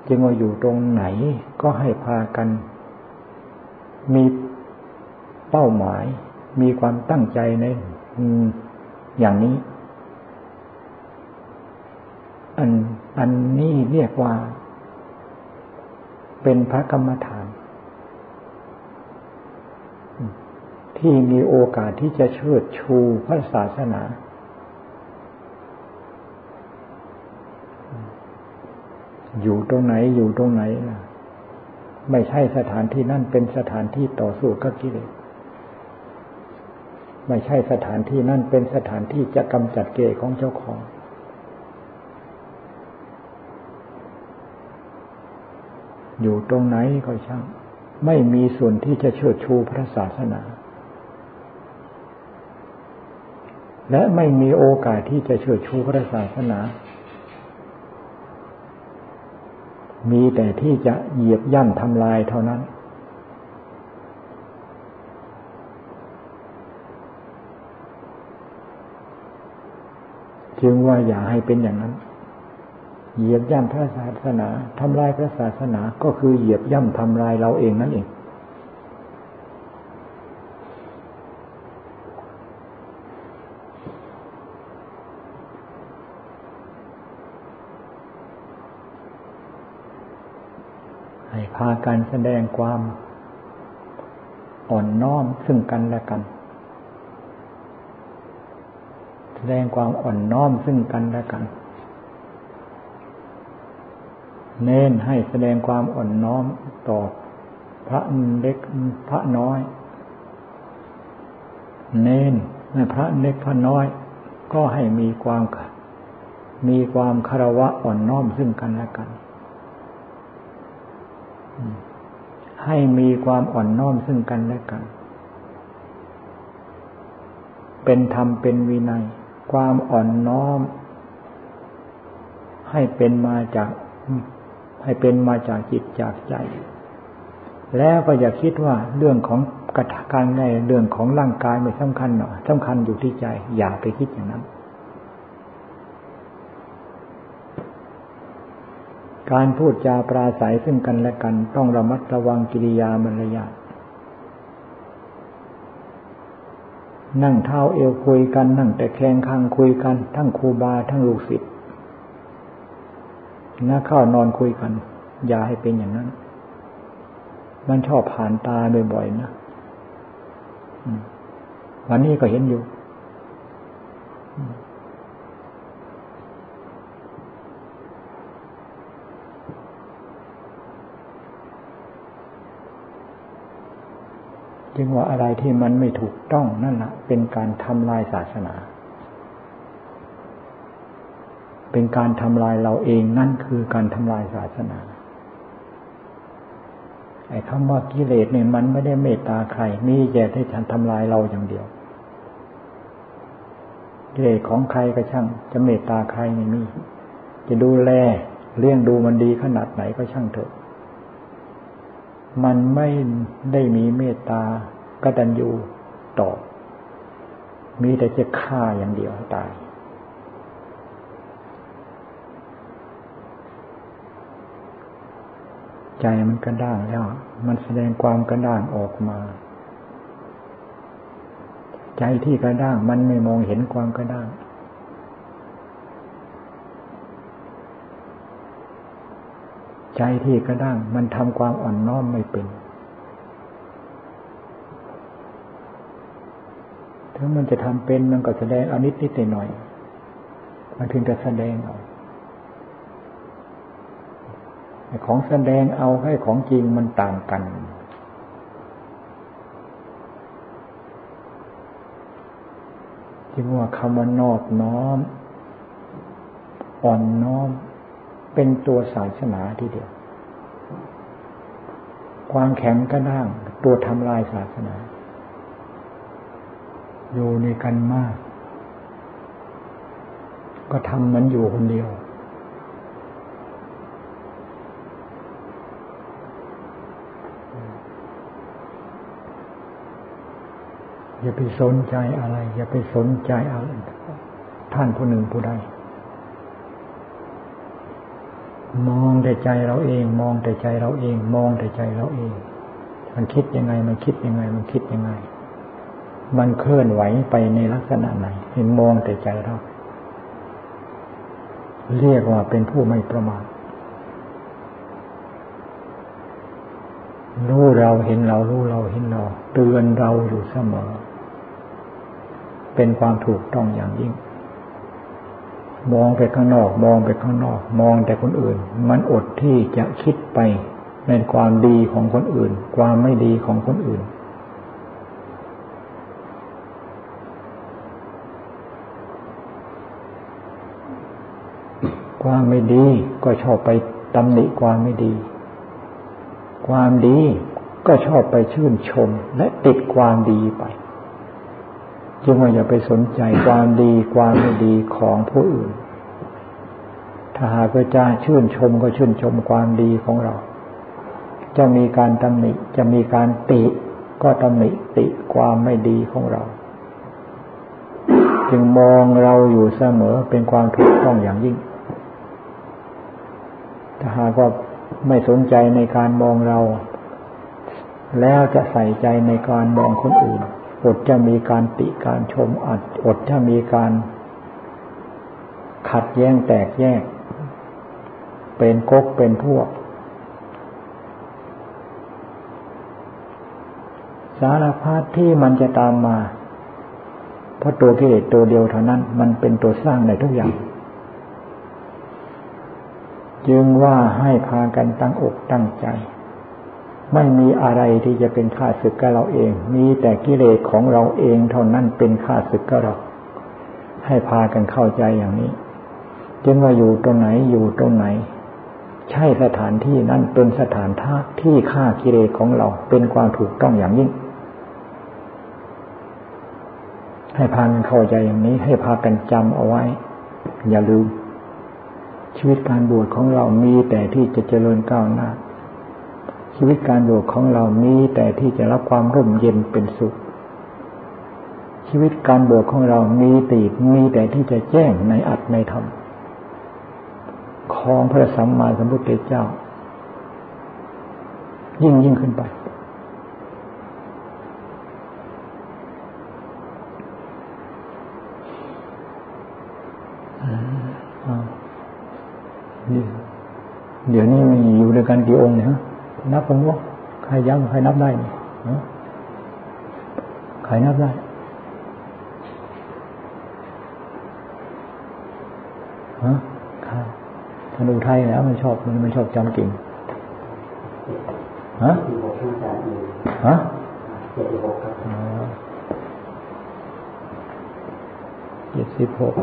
จึงว่าอยู่ตรงไหนก็ให้พากัน มีเป้าหมาย มีความตั้งใจในอย่างนี้ อันอันนี้เรียกว่า เป็นพระกรรมฐาน ที่มีโอกาสที่จะเชิดชูพระศาสนา อยู่ตรงไหนอยู่ตรงไหนนะไม่ใช่สถานที่นั่นเป็นสถานที่ต่อสู้กับกิเลสไม่ใช่สถานที่นั่นเป็นสถานที่จะกำจัดเกศของเจ้าของ อยู่ตรงไหนก็ช่าง ไม่มีส่วนที่จะเชิดชูพระศาสนา และไม่มีโอกาสที่จะเชิดชูพระศาสนา มีแต่ที่จะเหยียบย่ำทำลายเท่านั้น จึงว่าอย่าให้เป็นอย่างนั้น เหยียบย่ำพระศาสนาทำลายพระศาสนาก็คือเหยียบย่ำทำลายเราเองนั่นเองากันแสดงความอ่อนน้อมซึ่งกันและกัน แสดงความอ่อนน้อมซึ่งกันและกัน เน้นให้แสดงความอ่อนน้อมต่อพระเล็กพระน้อย เน้นพระเล็กพระน้อย ก็ให้มีความมีความคารวะอ่อนน้อมซึ่งกันและกัน ให้มีความอ่อนน้อมซึ่งกันและกัน เป็นธรรมเป็นวินัย ความอ่อนน้อม ให้เป็นมาจาก ให้เป็นมาจากจิตจากใจ แล้วก็อย่าคิดว่าเรื่องของกระการในเรื่องของร่างกายไม่สำคัญหรอกสำคัญอยู่ที่ใจ อย่าไปคิดอย่างนั้น การพูดจาปราศัยซึ่งกันและกัน ต้องระมัดระวังกิริยามารยาทนั่งเท้าเอวคุยกัน นั่งแต่แคงข้างคุยกัน ทั้งครูบาทั้งลูกศิษย์นักเข้านอนคุยกัน อย่าให้เป็นอย่างนั้น มันชอบผ่านตาบ่อยๆนะวันนี้ก็เห็นอยู่ จึงว่าอะไรที่มันไม่ถูกต้องนั่นแหละเป็นการทำลายศาสนา เป็นการทำลายเราเองนั่นคือการทำลายศาสนาไอ้คำว่ากิเลสเนี่ยมันไม่ได้เมตตาใคร มีแต่ที่ฉันทำลายเราอย่างเดียว กิเลสของใครก็ช่าง จะเมตตาใครไม่มี จะดูแลเลี้ยงดูมันดีขนาดไหนก็ช่างเถอะ มันไม่ได้มีเมตตากตัญญูต่อ มีแต่จะฆ่าอย่างเดียวตาย ใจมันกระด้างแล้ว มันแสดงความกระด้างออกมา ใจที่กระด้างมันไม่มองเห็นความกระด้าง ใจที่กระด้าง มันทำความอ่อนน้อมไม่เป็นถ้ามันจะทำเป็นมันก็แสดงอนิดนิดหน่อย มันถึงจะแสดงเอาของแสดงเอาให้ของจริงมันต่างกันจึงว่าคำว่านอบน้อม อ่อนน้อม เป็นตัวศาสนาทีเดียว ความแข็งกระด้าง ตัวทำลายศาสนา อยู่ในกันมาก ก็ทำมันอยู่คนเดียว อย่าไปสนใจอะไร อย่าไปสนใจอะไรท่านผู้หนึ่งผู้ใด มองแต่ใจเราเอง มองแต่ใจเราเอง มองแต่ใจเราเอง มันคิดยังไง มันคิดยังไง มันคิดยังไง มันเคลื่อนไหวไปในลักษณะไหนเห็นมองแต่ใจเรา เรียกว่าเป็นผู้ไม่ประมาทรู้เราเห็นเรารู้เราเห็นเรา เตือนเราอยู่เสมอ เป็นความถูกต้องอย่างยิ่ง มองไปข้างนอก มองไปข้างนอก มองแต่คนอื่น มันอดที่จะคิดไปในความดีของคนอื่น ความไม่ดีของคนอื่น ความไม่ดีก็ชอบไปตำหนิความไม่ดี ความดีก็ชอบไปชื่นชมและติดความดีไป จึงว่าอย่าไปสนใจความดีความไม่ดีของผู้อื่น ถ้าหากจะชื่นชมก็ชื่นชมความดีของเรา จะมีการตำหนิจะมีการติก็ตำหนิติความไม่ดีของเรา จึงมองเราอยู่เสมอเป็นความถูกต้องอย่างยิ่ง ถ้าหากว่าไม่สนใจในการมองเรา แล้วจะใส่ใจในการมองคนอื่น อดจะมีการติการชมอัดอดจะมีการขัดแย้งแตกแยก เป็นกกเป็นพวก สารพัดที่มันจะตามมา เพราะตัวกิเลสตัวเดียวเท่านั้น มันเป็นตัวสร้างในทุกอย่างจจึงว่าให้พากันตั้งอกตั้งใจ ไม่มีอะไรที่จะเป็นข้าศึกกับเราเอง มีแต่กิเลสของเราเองเท่านั้นเป็นข้าศึกกับเรา ให้พากันเข้าใจอย่างนี้ จึงว่าอยู่ตรงไหนอยู่ตรงไหน ใช่สถานที่นั้นเป็นสถานท่าที่ฆ่ากิเลสของเราเป็นความถูกต้องอย่างยิ่ง ให้พากันเข้าใจอย่างนี้ ให้พากันจำเอาไว้ อย่าลืม ชีวิตการบวชของเรามีแต่ที่จะเจริญก้าวหน้า ชีวิตการบวชของเรามีแต่ที่จะรับความร่มเย็นเป็นสุข ชีวิตการบวชของเรามีตีมีแต่ที่จะแจ้งในอัตในธรรมของพระสัมมาสัมพุทธเจ้า ยิ่งยิ่งขึ้นไป เดี๋ยวนี้มีอยู่ด้วยกันกี่องค์เนี่ยฮะ นับผมว่าใครย้ำใครนับได้เนี่ใครนับได้ฮะครับธนูไทยแล้วมันชอบมันไม่ชอบจำกิ่งฮะฮะเจ็ดสิบหก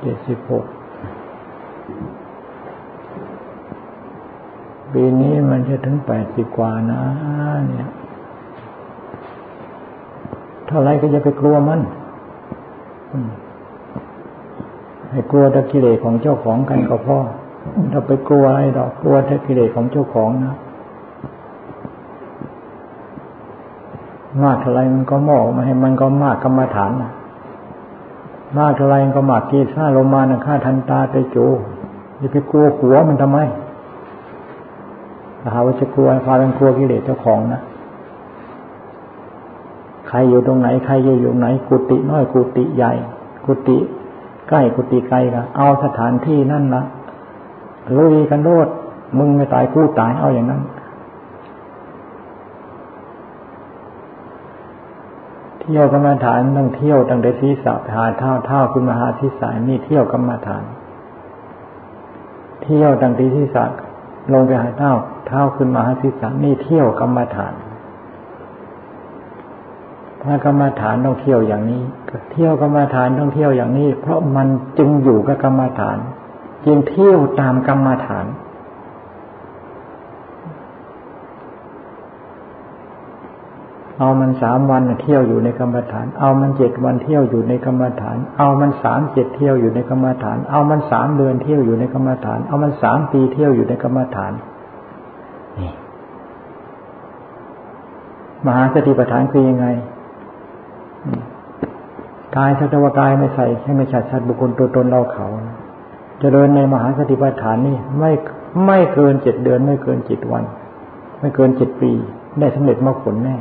เจ็ดสิบหก ปีนี้มันจะถึงแปดสิบกว่านะ เนี่ย เท่าไรก็จะไปกลัวมันให้กลัวตะกิเลสของเจ้าของกันก็พอถ้าไปกลัวอะไรดอกกลัวตะกิเลสของเจ้าของนะมากเท่าไรมันก็มอกมาให้มันก็มากกรรมฐานนะมากเท่าไรมันก็มากกีซ่าโลมานะฆ่าทันตาไปจูอย่าไปกลัวหัวมันทำไม หาว่าจะกลัวพากันกลัวกิเลสเจ้าของนะใครอยู่ตรงไหนใครอยู่ไหน กุฏิน้อยกุฏิใหญ่ กุฏิใกล้กุฏิไกลกันเอาสถานที่นั่นละลุยกันโลดมึงไม่ตายกูตายเอาอย่างนั้น เที่ยวกรรมฐานต้องเที่ยวตั้งแต่ศีรษะหาเท้าเท้าขึ้นมาหาศีรษะนี่เที่ยวกรรมฐาน เที่ยวตั้งแต่ศีรษะลงไปหาเท้า เท้าขึ้นมาหาศีรษะนี่เที่ยวกรรมฐาน ถ้ากรรมฐานต้องเที่ยวอย่างนี้เที่ยวกรรมฐานต้องเที่ยวอย่างนี้ เพราะมันจึงอยู่กับกรรมฐาน จึงเที่ยวตามกรรมฐานเอามันสามวันเที่ยวอยู่ในกรรมฐาน เอามันเจ็ดวันเที่ยวอยู่ในกรรมฐาน เอามันสามเจ็ดเที่ยวอยู่ในกรรมฐาน เอามันสามเดือนเที่ยวอยู่ในกรรมฐาน เอามันสามปีเที่ยวอยู่ในกรรมฐาน มหาสติปัฏฐานคือยังไงกายสัตวกายไม่ใส่ให้ไม่ชัดชัดบุคคลตัวตนเราเขาจเจริญในมหาสติปัฏฐานนี่ไม่ไม่เกินเจ็ดเดือน ไม่เกินเจ็ดวัน ไม่เกินเจ็ดปี ได้สำเร็จมรรคผลแน่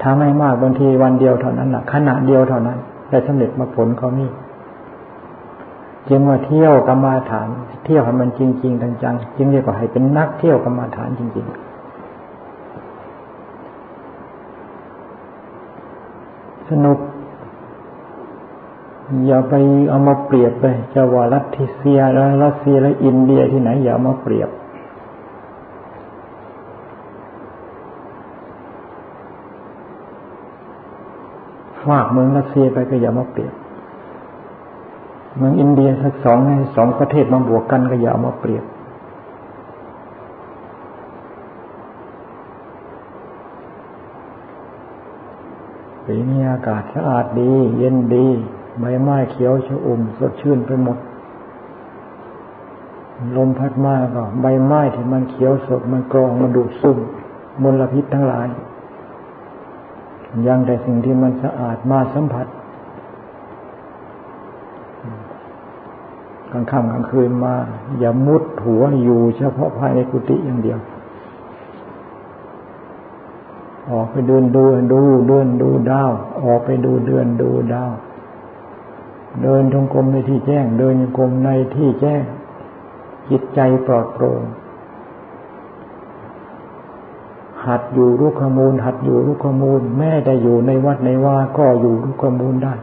ถ้าไม่มากบางทีวันเดียวเท่านั้นแหละขณะเดียวเท่านั้น ได้สำเร็จมรรคผลเขานี่ จึงว่าเที่ยวกรรมาฐาน เที่ยวให้มันจริง ๆ จังๆจึงเรียกว่าให้เป็นนักเที่ยวกรรมาฐานจริง ๆสนุก อย่าไปเอามาเปรียบไปจะว่ารัสเซียแล้วรัสเซียและอินเดียที่ไหน อย่ามาเปรียบ ฝากเมืองรัสเซียไปก็อย่ามาเปรียบ เมืองอินเดียสักสองสองประเทศมาบวกกันก็อย่าเอามาเปรียบ ปีนี้อากาศสะอาดดี เย็นดีใบไม้เขียวชอุ่มสดชื่นไปหมด ลมพัดมาก็ใบไม้ที่มันเขียวสดมันกรองมันดูดซึมมลพิษทั้งหลาย ยังแต่สิ่งที่มันสะอาดมาสัมผัส กลางค่ำกลางคืนมา อย่ามุดหัวอยู่เฉพาะภายในกุฏิอย่างเดียว ออกไปเดินดูดูเดินดูดาว ออกไปดูเดือนดูดาว เดินทงกรมในที่แจ้ง เดินยงกรมในที่แจ้ง จิตใจปลอดโปร่งหัดอยู่รู้ข้อมูล หัดอยู่รู้ข้อมูล แม่ได้อยู่ในวัดในว่าก็อยู่รู้ข้อมูลได้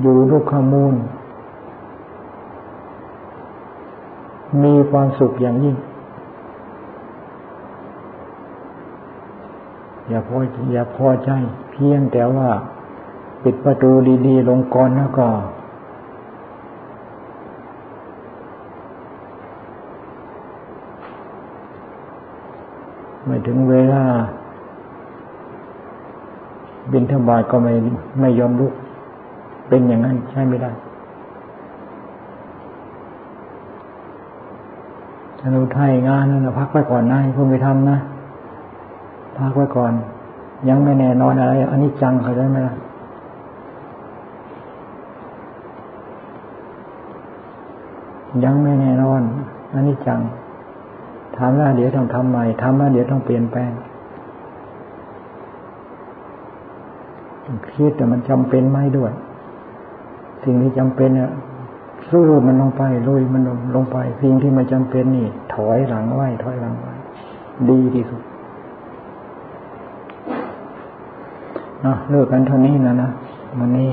อยู่ลูกขมูล มีความสุขอย่างยิ่ง อย่าพออย่าพอใจเพียงแต่ว่า ปิดประตูดีๆ ลงก่อนแล้วก็ ไม่ถึงเวลา บินทบาทก็ไม่ไม่ยอมลุก เป็นอย่างนั้นใช่ไม่ได้ ถ้าเราไทยงานนั่นพักไว้ก่อนนะคุณไปทำนะพักไว้ก่อน ยังไม่แน่นอนอะไรอันนี้จังเขาได้ไหมล่ะยังไม่แน่นอนอันนี้จังทำแล้วเดี๋ยวต้องทำใหม่ทำแล้วเดี๋ยวต้องเปลี่ยนแปลงคิดแต่มันจำเป็นไม่ด้วย สิ่งที่จำเป็นเนี่ย สู้มันลงไปลุยมันลงลงไปสิ่งที่มันจำเป็นนี่ ถอยหลังไหวถอยหลังไหวดีที่สุดนะเลิกกันเท่านี้นะนะวันนี้